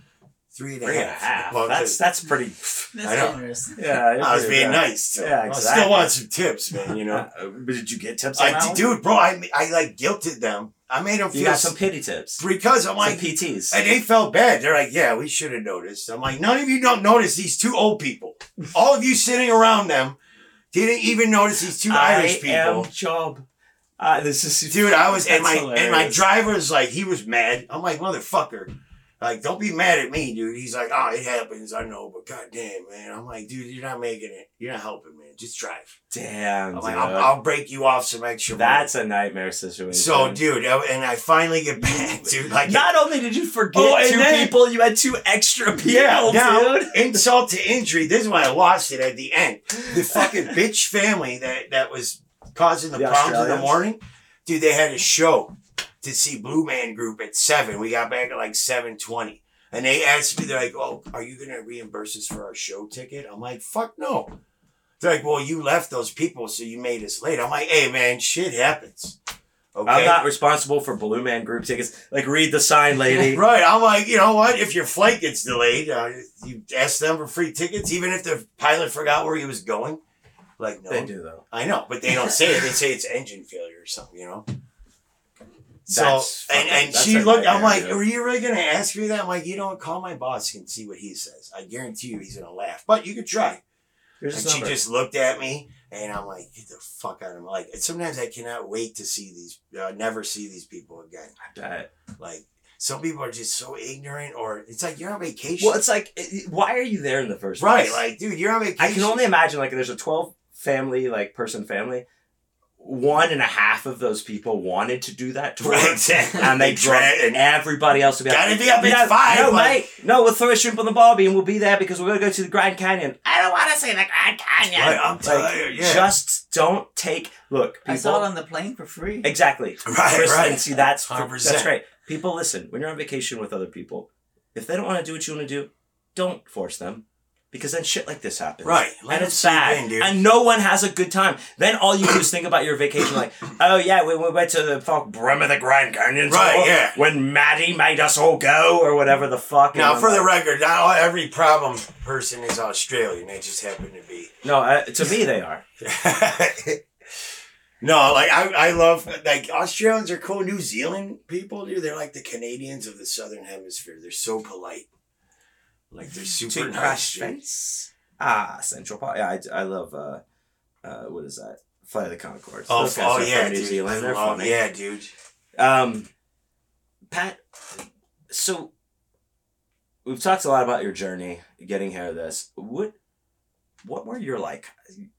S3: Three and a
S1: Three and a
S3: half.
S1: half.
S3: Well,
S1: that's that's pretty.
S2: That's
S3: I know.
S2: generous.
S1: Yeah,
S3: I was being
S1: bad.
S3: nice. So
S1: Yeah,
S3: I still want some tips, man. You know,
S1: Uh, but did you get tips?
S3: I
S1: one?
S3: dude, bro, I I like guilted them. I made them
S1: You
S3: feel
S1: got some pity tips.
S3: because I'm
S1: Some
S3: like,
S1: PTs.
S3: and they felt bad. They're like, yeah, we should have noticed. I'm like, none of you don't notice these two old people. All of you sitting around them didn't even notice these two Irish people.
S1: am job. Uh, this is
S3: Dude, I was and
S1: That's
S3: my and my
S1: hilarious.
S3: driver's like he was mad. I'm like motherfucker, like don't be mad at me, dude. He's like, oh, it happens, I know, but goddamn, man. I'm like, dude, you're not making it. You're not helping, man. Just drive.
S1: Damn,
S3: I'm like, I'll, I'll break you off some extra. money.
S1: That's a nightmare situation.
S3: so, dude, I- and I finally get back, dude. Like,
S1: Not only did you forget
S3: Oh,
S1: two
S3: then-
S1: people, you had two extra people,
S3: yeah, now,
S1: dude.
S3: insult to injury. This is why I lost it at the end. The fucking bitch family that that was causing the,
S1: The
S3: problems in the morning, dude. They had a show to see Blue Man Group at seven. We got back at like seven twenty. And they asked me, they're like, "Oh, are you gonna reimburse us for our show ticket?" I'm like, "Fuck no." They're like, "Well, you left those people, so you made us late." I'm like, "Hey, man, shit happens." Okay.
S1: I'm not responsible for Blue Man Group tickets. Like, read the sign, lady.
S3: Right, I'm like, you know what? If your flight gets delayed, uh, you ask them for free tickets, even if the pilot forgot where he was going. Like, no,
S1: They do though.
S3: I know, but they don't say it. They say it's engine failure or something, you know. So and and she looked. I'm like, are you really gonna ask me that? I'm like, you don't call my boss and see what he says. I guarantee you, he's gonna laugh. But you could try.
S1: Here's
S3: And she
S1: number.
S3: just looked at me, and I'm like, get the fuck out of me. Like sometimes I cannot wait to see these, uh, never see these people again.
S1: I bet.
S3: Like some people are just so ignorant, or it's like you're on vacation.
S1: Well, it's like, why are you there in the first place?
S3: right, like dude, you're on vacation.
S1: I can only imagine like there's a 12 family like person family. One and a half of those people wanted to do that tour,
S3: Right, exactly.
S1: and they
S3: tried and-
S1: everybody else would be like,
S3: Gotta be up at five,
S1: No,
S3: like-
S1: mate, no, we'll throw a shrimp on the barbie and we'll be there because we're gonna go to the Grand Canyon. I don't want to see the Grand Canyon.
S3: Right, I'm
S1: Like,
S3: tired. Yeah.
S1: Just don't take. Look, people.
S2: I saw it on the plane for free.
S1: Exactly.
S3: Right,
S1: Kristen,
S3: right.
S1: See, that's
S3: 100%.
S1: that's great. People, listen. When you're on vacation with other people, if they don't want to do what you want to do, don't force them, because then shit like this happens.
S3: Right. Let
S1: and it's bad,
S3: in, dude.
S1: and no one has a good time. Then all you do is think about your vacation, like, oh yeah, we, we went to the fuck brim of the Grand Canyon,
S3: Right, yeah.
S1: When Maddie made us all go, or whatever the fuck.
S3: Now, for
S1: I'm
S3: the record, not every problem person is Australian. They just happen to be.
S1: no, uh, to me they are.
S3: no, like I, I love like Australians are cool. New Zealand people, dude, they're like the Canadians of the Southern Hemisphere. They're so polite. Like they're super nice.
S1: crash face. Ah, Central Park. Yeah, I, I love. uh uh What is that? Flight of the Conchords.
S3: Oh,
S1: Those guys
S3: oh
S1: are
S3: yeah,
S1: from New
S3: dude.
S1: Zealand. They're
S3: Oh,
S1: funny.
S3: Yeah, dude.
S1: Um, Pat, so we've talked a lot about your journey getting here. to This what what were your like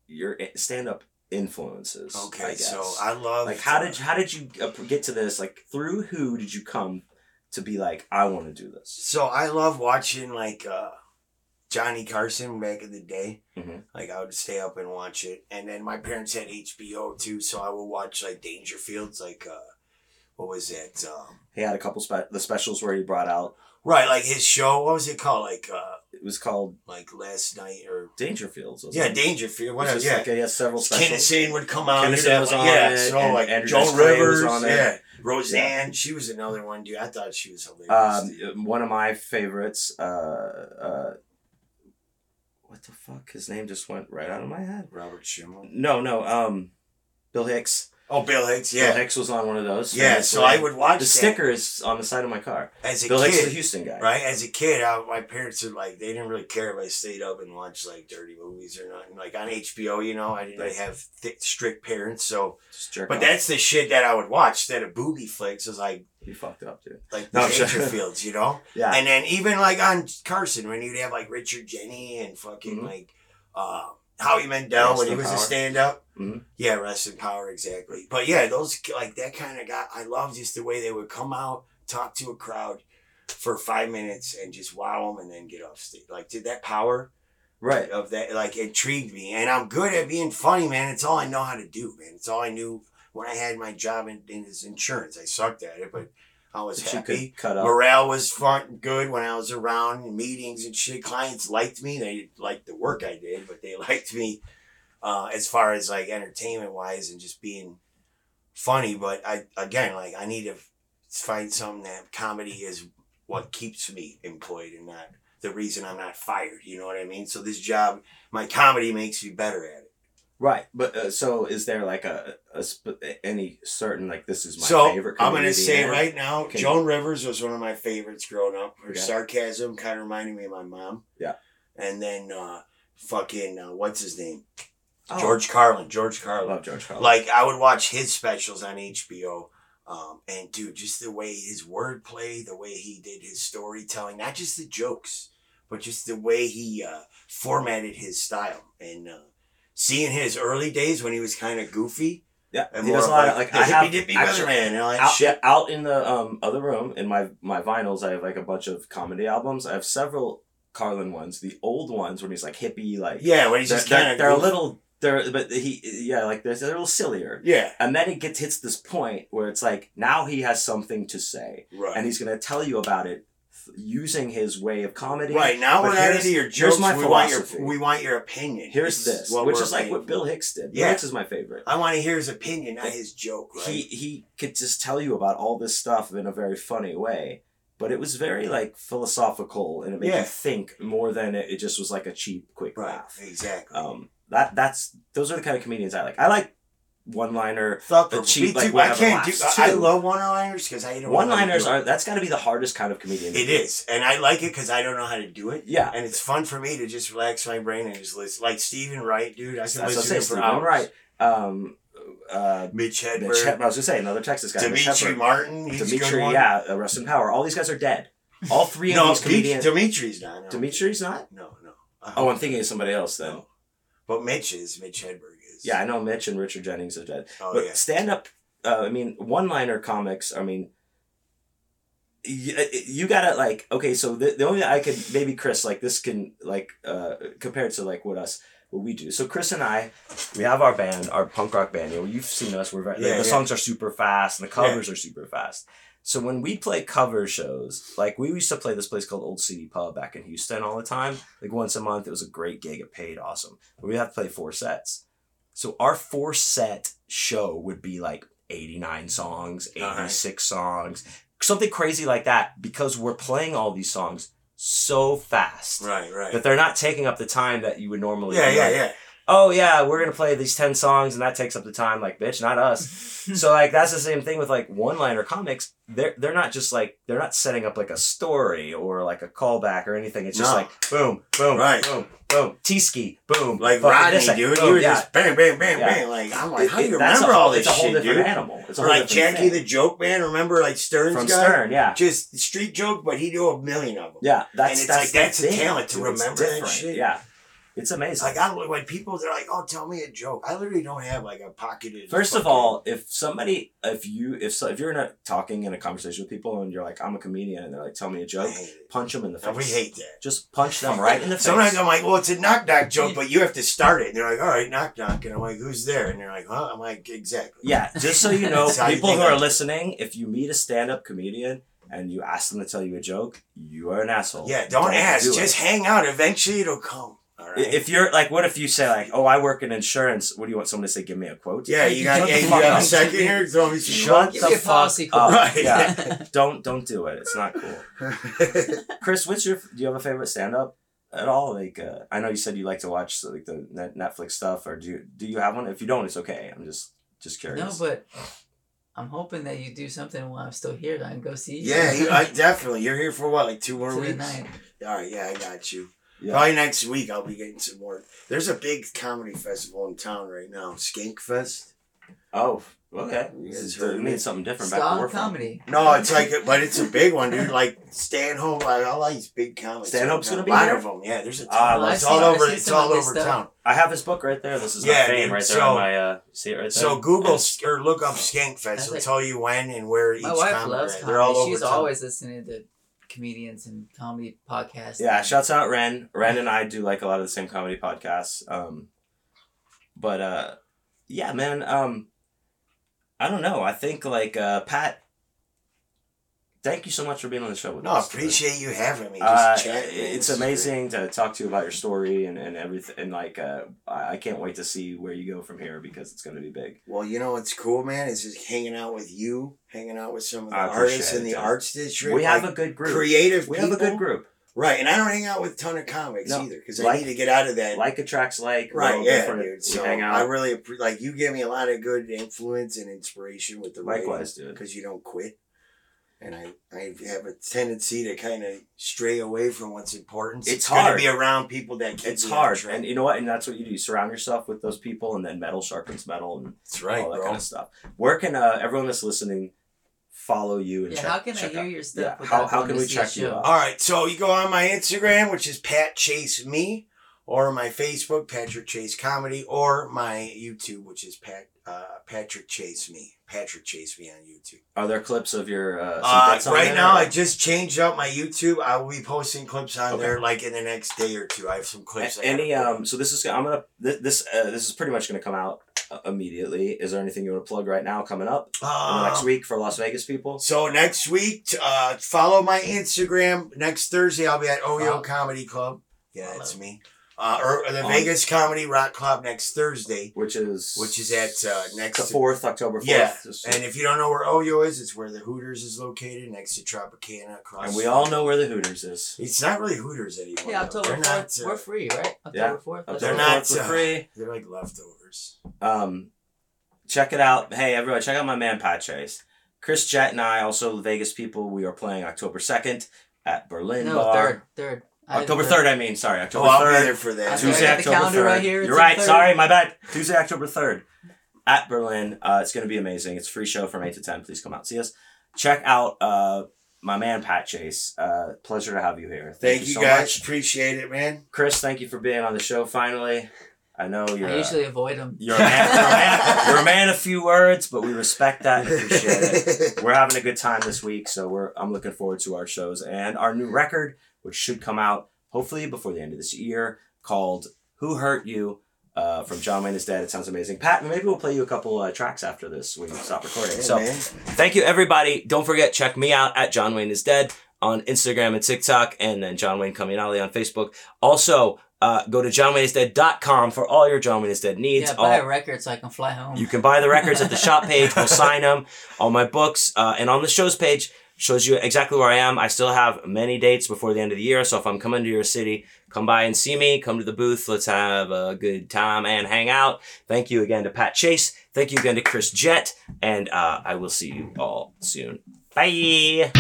S1: your stand up influences? I
S3: Okay,
S1: guess?
S3: so I love
S1: like how did how did you get to this? Like through who did you come to be like I want to do this?
S3: So I love watching like uh Johnny Carson back in the day.
S1: Mhm.
S3: Like I would stay up and watch it, and then my parents had HBO too, so I would watch like Dangerfields, like uh, what was it? Um,
S1: He had a couple spe- the specials where he brought out.
S3: right, like his show. What was it called? Like uh,
S1: It was called
S3: like last night or
S1: Dangerfields.
S3: yeah,
S1: it?
S3: Dangerfield.
S1: Was
S3: Whatever. Yeah.
S1: like has several.
S3: Kinison would come out. Kinison
S1: was on
S3: yeah,
S1: it,
S3: so
S1: and
S3: like
S1: Andrew
S3: Joan Rivers,
S1: on it.
S3: yeah, Roseanne. She was another one, dude. I thought she was hilarious.
S1: Um, one of my favorites. Uh, uh, what the fuck? His name just went right out of my head.
S3: Robert Schimmel.
S1: No, no. Um, Bill Hicks.
S3: Oh, Bill Hicks.
S1: Bill
S3: Yeah,
S1: Hicks was on one of those.
S3: yeah. So I would watch
S1: The
S3: that
S1: sticker is on the side of my car.
S3: as a
S1: Bill Hicks is
S3: kid.
S1: the Houston guy.
S3: right? As a kid, I, my parents would like they didn't really care if I stayed up and watched like dirty movies or not. Like on HBO, you know, I didn't really have th- strict parents, so. But
S1: off.
S3: that's the shit that I would watch instead of booby flicks. Is like
S1: you fucked up, dude.
S3: like
S1: No,
S3: the
S1: sure.
S3: Dangerfields, you know.
S1: Yeah.
S3: And then even like on Carson when you'd have like Richard Jeni and fucking
S1: Mhm.
S3: like uh, Howie Mandel
S1: Rest
S3: when he was
S1: power.
S3: a stand up.
S1: Mhm.
S3: Yeah, rest in power, exactly. But yeah, those like that kind of guy. I love just the way they would come out, talk to a crowd for five minutes, and just wow them, and then get off stage. Like, did that power
S1: right.
S3: of that like intrigued me, and I'm good at being funny, man. It's all I know how to do, man. It's all I knew when I had my job in, in this insurance. I sucked at it, but I was happy.
S1: cut up.
S3: Morale was fun, good when I was around in meetings and shit. Clients liked me. They liked the work I did, but they liked me uh, as far as like entertainment wise and just being funny. But I again, like I need to find something that comedy is what keeps me employed and not the reason I'm not fired. You know what I mean? So this job, my comedy makes me better at it.
S1: Right, but uh, so is there like a, a sp- any certain like this is my
S3: so
S1: favorite?
S3: I'm gonna say right now, Joan Rivers was one of my favorites growing up. Her
S1: Okay.
S3: sarcasm kind of reminded me of my mom.
S1: Yeah.
S3: And then uh, fucking uh, what's his name?
S1: Oh,
S3: George Carlin. George Carlin.
S1: I love George Carlin.
S3: Like I would watch his specials on HBO. Um, and dude, just the way his wordplay, the way he did his storytelling, not just the jokes, but just the way he uh, formatted his style. And uh, seeing his early days when he was kind of goofy,
S1: yeah,
S3: and
S1: he
S3: more
S1: does a lot of like
S3: the
S1: I have
S3: hippy dippy
S1: actually-
S3: weatherman and all that
S1: out,
S3: shit.
S1: out in the um, other room in my my vinyls i have like a bunch of comedy albums. I have several carlin ones. The old ones when he's like hippie like
S3: Yeah, when he's
S1: they're,
S3: just kind of
S1: they're a little they're but he yeah like they're, they're a little sillier.
S3: Yeah,
S1: and then it gets hits this point where it's like now he has something to say.
S3: Right.
S1: and he's gonna tell you about it with using his way of comedy.
S3: Right now
S1: But
S3: we're not into your jokes.
S1: my
S3: we want your we want your opinion.
S1: Here's
S3: This
S1: this, which is like what Bill Hicks did. Bill Hicks is my favorite.
S3: I want to hear his opinion, not his joke. Right?
S1: He he could just tell you about all this stuff in a very funny way, but it was very like philosophical and it made
S3: Yeah.
S1: you think more than it, it just was like a cheap, quick
S3: right.
S1: laugh.
S3: Exactly.
S1: Um, that that's those are the kind of comedians I like. I like one liner. The
S3: the
S1: cheap, like,
S3: too. I can't do.
S1: laughs,
S3: I love one-liners because I don't.
S1: One liners are that's got to be the hardest kind of comedian. to
S3: It
S1: do.
S3: is, and I like it because I don't know how to do it.
S1: Yeah.
S3: and it's fun for me to just relax my brain and just listen. Like Steven Wright, dude, I can
S1: what I
S3: listen to for
S1: Steven
S3: hours.
S1: Wright. Um, uh,
S3: Mitch
S1: Mitch
S3: Hedberg,
S1: I was gonna say another Texas guy. Demetri
S3: Martin, he's a good Demetri,
S1: yeah, uh, Rest in Power. All these guys are dead. All three of
S3: No,
S1: these
S3: Dim-
S1: comedians.
S3: Demetri's not. No.
S1: Demetri's not.
S3: No, no.
S1: Oh, I'm thinking of somebody else then.
S3: No. But Mitch is. Mitch Hedberg is.
S1: Yeah, I know Mitch and Richard Jennings are dead.
S3: Oh
S1: but
S3: yeah.
S1: stand up, uh, I mean, one liner comics, I mean, you, you gotta like, okay, so the, the only thing I could, maybe Kris, like this can, like, uh, compared to like what us, what we do. So Kris and I, we have our band, our punk rock band. You know, you've seen us. We're very,
S3: Yeah,
S1: the
S3: yeah.
S1: songs are super fast and the covers are super fast. So when we play cover shows, like we used to play this place called Old City Pub back in Houston all the time. Like once a month, it was a great gig. It paid awesome. But we have to play four sets. So our four set show would be like 89 songs,
S3: Alright.
S1: 86 songs, something crazy like that because we're playing all these songs so fast
S3: Right, right.
S1: that they're not taking up the time that you would normally
S3: yeah, yeah,
S1: like,
S3: yeah.
S1: Oh yeah, we're gonna play these ten songs and that takes up the time. Like, bitch, not us. so like that's the same thing with like one liner comics. They're they're not just like they're not setting up like a story or like a callback or anything. It's just
S3: No.
S1: like boom, boom,
S3: Right.
S1: boom, boom, T ski, boom.
S3: Like
S1: fucking
S3: Rodney,
S1: this, like,
S3: dude.
S1: boom,
S3: you were
S1: yeah.
S3: just bang, bang, bang,
S1: Yeah.
S3: bang. Like I'm like, how do
S1: It-
S3: you
S1: that's
S3: remember
S1: whole,
S3: all this
S1: It's a whole
S3: shit,
S1: different
S3: dude?
S1: animal. It's a
S3: Or
S1: whole
S3: like
S1: different
S3: Jackie
S1: thing.
S3: the Joke Man. Remember like Stern's
S1: from
S3: guy?
S1: Stern, yeah.
S3: Just street joke, but he do a million of them.
S1: Yeah, that's
S3: it's
S1: that's
S3: like, that's
S1: the
S3: a
S1: thing,
S3: talent to
S1: dude. It's
S3: remember that
S1: different.
S3: shit.
S1: Yeah, it's amazing.
S3: Like I when people they're like, "Oh, tell me a joke." I literally don't have like a pocketed.
S1: First of all, if somebody, if you, if so, if you're in a talking in a conversation with people and you're like, I'm a comedian, and they're like, tell me a joke, punch them in the face.
S3: And we hate that.
S1: Just punch them right in the face.
S3: Sometimes I'm like, "Well, it's a knock knock joke, but you have to start it." And they're like, "All right, knock knock," and I'm like, "Who's there?" And they're like, "Huh?" I'm like, "Exactly."
S1: yeah, just so you know,
S3: how you
S1: people who are listening, if you meet a stand-up comedian and you ask them to tell you a joke, you are an asshole.
S3: Yeah, don't, ask.
S1: do it.
S3: Just hang out. Eventually, it'll come. All right.
S1: If you're like, what if you say like, "Oh, I work in insurance." What do you want someone to say? Give me a quote.
S3: yeah, you got. Yeah, you
S1: fuck
S3: got a second here. Throw me some.
S1: Shut
S2: Give
S1: the fuck
S2: policy
S1: up.
S3: Right.
S1: Yeah, don't don't do it. It's not cool. Kris, what's your? Do you have a favorite stand-up at all? Like, uh, I know you said you like to watch like the Netflix stuff, or do you do you have one? If you don't, it's okay. I'm just just curious.
S2: no,
S1: curious.
S2: but I'm hoping that you do something while I'm still here. That I can go see you.
S3: yeah, you, I, definitely. You're here for what, like two more
S2: To the
S3: weeks?
S2: night.
S3: All right, yeah, I got you.
S1: Yeah.
S3: Probably next week I'll be getting some more. There's a big comedy festival in town right now, Skank Fest.
S1: oh, okay.
S3: You guys heard
S1: it means something different back where
S2: Style
S1: we're from.
S2: comedy.
S3: No, it's like, but it's a big one, dude. Like staying home, like all these big comics.
S1: Stand-Up's gonna be
S3: a lot
S1: here?
S3: of them. Yeah, there's a
S1: Ah,
S3: ton.
S1: I've
S3: it's
S2: seen-
S3: all
S2: I've
S3: over. It's all over
S2: stuff.
S3: town.
S1: I have his book right there. This is
S3: Yeah,
S1: my fame
S3: dude,
S1: right there
S3: so-
S1: on my. Uh, see it right there.
S3: So Google s- or look up Skank Fest. It'll
S2: like-
S3: tell you when and where each
S2: My wife
S3: comic.
S2: loves comedy.
S3: They're all over
S2: She's
S3: town.
S2: always listening to comedians and comedy podcasts.
S1: Yeah, shouts out Ren. Ren and I do like a lot of the same comedy podcasts. Um, but uh, yeah, man. Um, I don't know. I think like uh, Pat. Thank you so much for being on the show with
S3: No,
S1: us.
S3: appreciate you having me. Just
S1: Uh, it's amazing to talk to you about your story and, and everything. And like, uh, I, I can't wait to see where you go from here because it's going to be big.
S3: Well, you know what's cool, man, is just hanging out with you, hanging out with some of the
S1: I
S3: artists in the
S1: Joe.
S3: arts district.
S1: we have
S3: like
S1: a good group.
S3: creative.
S1: we have a good group.
S3: Right, and I don't hang out with a ton of comics
S1: No,
S3: either because I
S1: like-
S3: need to get out of that.
S1: Like attracts like.
S3: right, yeah,
S1: different.
S3: dude. So
S1: hang out.
S3: I really like you give me a lot of good influence and inspiration with the
S1: Likewise, dude.
S3: because you don't quit. And I, I have a tendency to kind of stray away from what's important.
S1: It's
S3: gonna
S1: hard.
S3: be around people that keep
S1: It's hard,
S3: track.
S1: and you know what? And that's what you do. You surround yourself with those people, and then metal sharpens metal, and
S3: That's right,
S1: all that
S3: bro.
S1: kind of stuff. Where can uh, everyone that's listening follow you and
S2: Yeah,
S1: check?
S2: how can I hear
S1: out-
S2: your stuff
S1: Yeah, how, how can we check you out?
S3: All right, so you go on my Instagram, which is Pat Chase Me, or my Facebook, Patrick Chase Comedy, or my YouTube, which is Pat uh, Patrick Chase Me. Patrick Chase Me on YouTube.
S1: Are there clips of your uh,
S3: Uh, right now,
S1: or-
S3: I just changed up my YouTube. I will be posting clips on
S1: Okay.
S3: there like in the next day or two. I have some clips.
S1: A- any um so this is i'm gonna this this, uh, this is pretty much gonna come out uh, immediately. Is there anything you want to plug right now coming up
S3: Uh,
S1: next week for Las Vegas people?
S3: So next week, uh, follow my Instagram. Next Thursday, I'll be at Oyo
S2: Follow.
S3: Comedy Club. Yeah, that's me. Uh, or the
S1: On-
S3: Vegas Comedy Rock Club next Thursday,
S1: Which is
S3: which is at uh, next.
S1: the fourth, October fourth.
S3: Yeah, and if you don't know where Oyo is, it's where the Hooters is located, next to Tropicana. Across.
S1: and we all know where the Hooters is.
S3: It's not really Hooters anymore.
S2: Yeah. October
S3: They're not.
S2: fourth.
S3: uh,
S2: we're free, right? October
S1: Yeah.
S2: fourth.
S3: They're not,
S1: for
S3: uh,
S1: free.
S3: They're like leftovers.
S1: Um, check it out. Hey, everyone, check out my man Pat Chase. Kris Jett and I, also the Vegas people, we are playing October 2nd at Berlin
S2: No,
S1: Bar.
S2: third, third. I did
S1: October
S2: third.
S1: I mean, sorry.
S3: Oh,
S1: October
S3: I'll
S1: 3rd.
S3: be there for that.
S1: Tuesday,
S2: got
S1: October
S2: calendar
S1: 3rd.
S2: right here.
S1: You're
S2: the
S1: right.
S2: third.
S1: Sorry, my bad. Tuesday, October 3rd at Berlin. Uh, it's going to be amazing. It's a free show from 8 to 10. Please come out and see us. Check out uh, my man, Pat Chase. Uh, pleasure to have you here.
S3: Thank you,
S1: so
S3: guys.
S1: much.
S3: Appreciate it, man.
S1: Kris, thank you for being on the show finally. I know you're.
S2: I
S1: uh,
S2: usually avoid them.
S1: You're a man. You're a man, you're a man of few words, but we respect that and appreciate it. We're having a good time this week, so we're I'm looking forward to our shows and our new record, which should come out hopefully before the end of this year, called "Who Hurt You." Uh, from John Wayne is Dead. It sounds amazing. Pat, maybe we'll play you a couple uh, tracks after this when we stop recording.
S3: Yeah,
S1: so
S3: man.
S1: thank you everybody. Don't forget, check me out at John Wayne is Dead on Instagram and TikTok, and then John Wayne Comunale on Facebook. Also, uh, go to johnwayneisdead.com for all your John Wayne is Dead needs.
S2: Yeah, buy
S1: all,
S2: a record so I can fly home.
S1: you can buy the records at the shop page. We'll sign them. All my books uh, and on the shows page shows you exactly where I am. I still have many dates before the end of the year. So if I'm coming to your city, come by and see me. Come to the booth. Let's have a good time and hang out. Thank you again to Pat Chase. Thank you again to Kris Jett. And uh, I will see you all soon. Bye.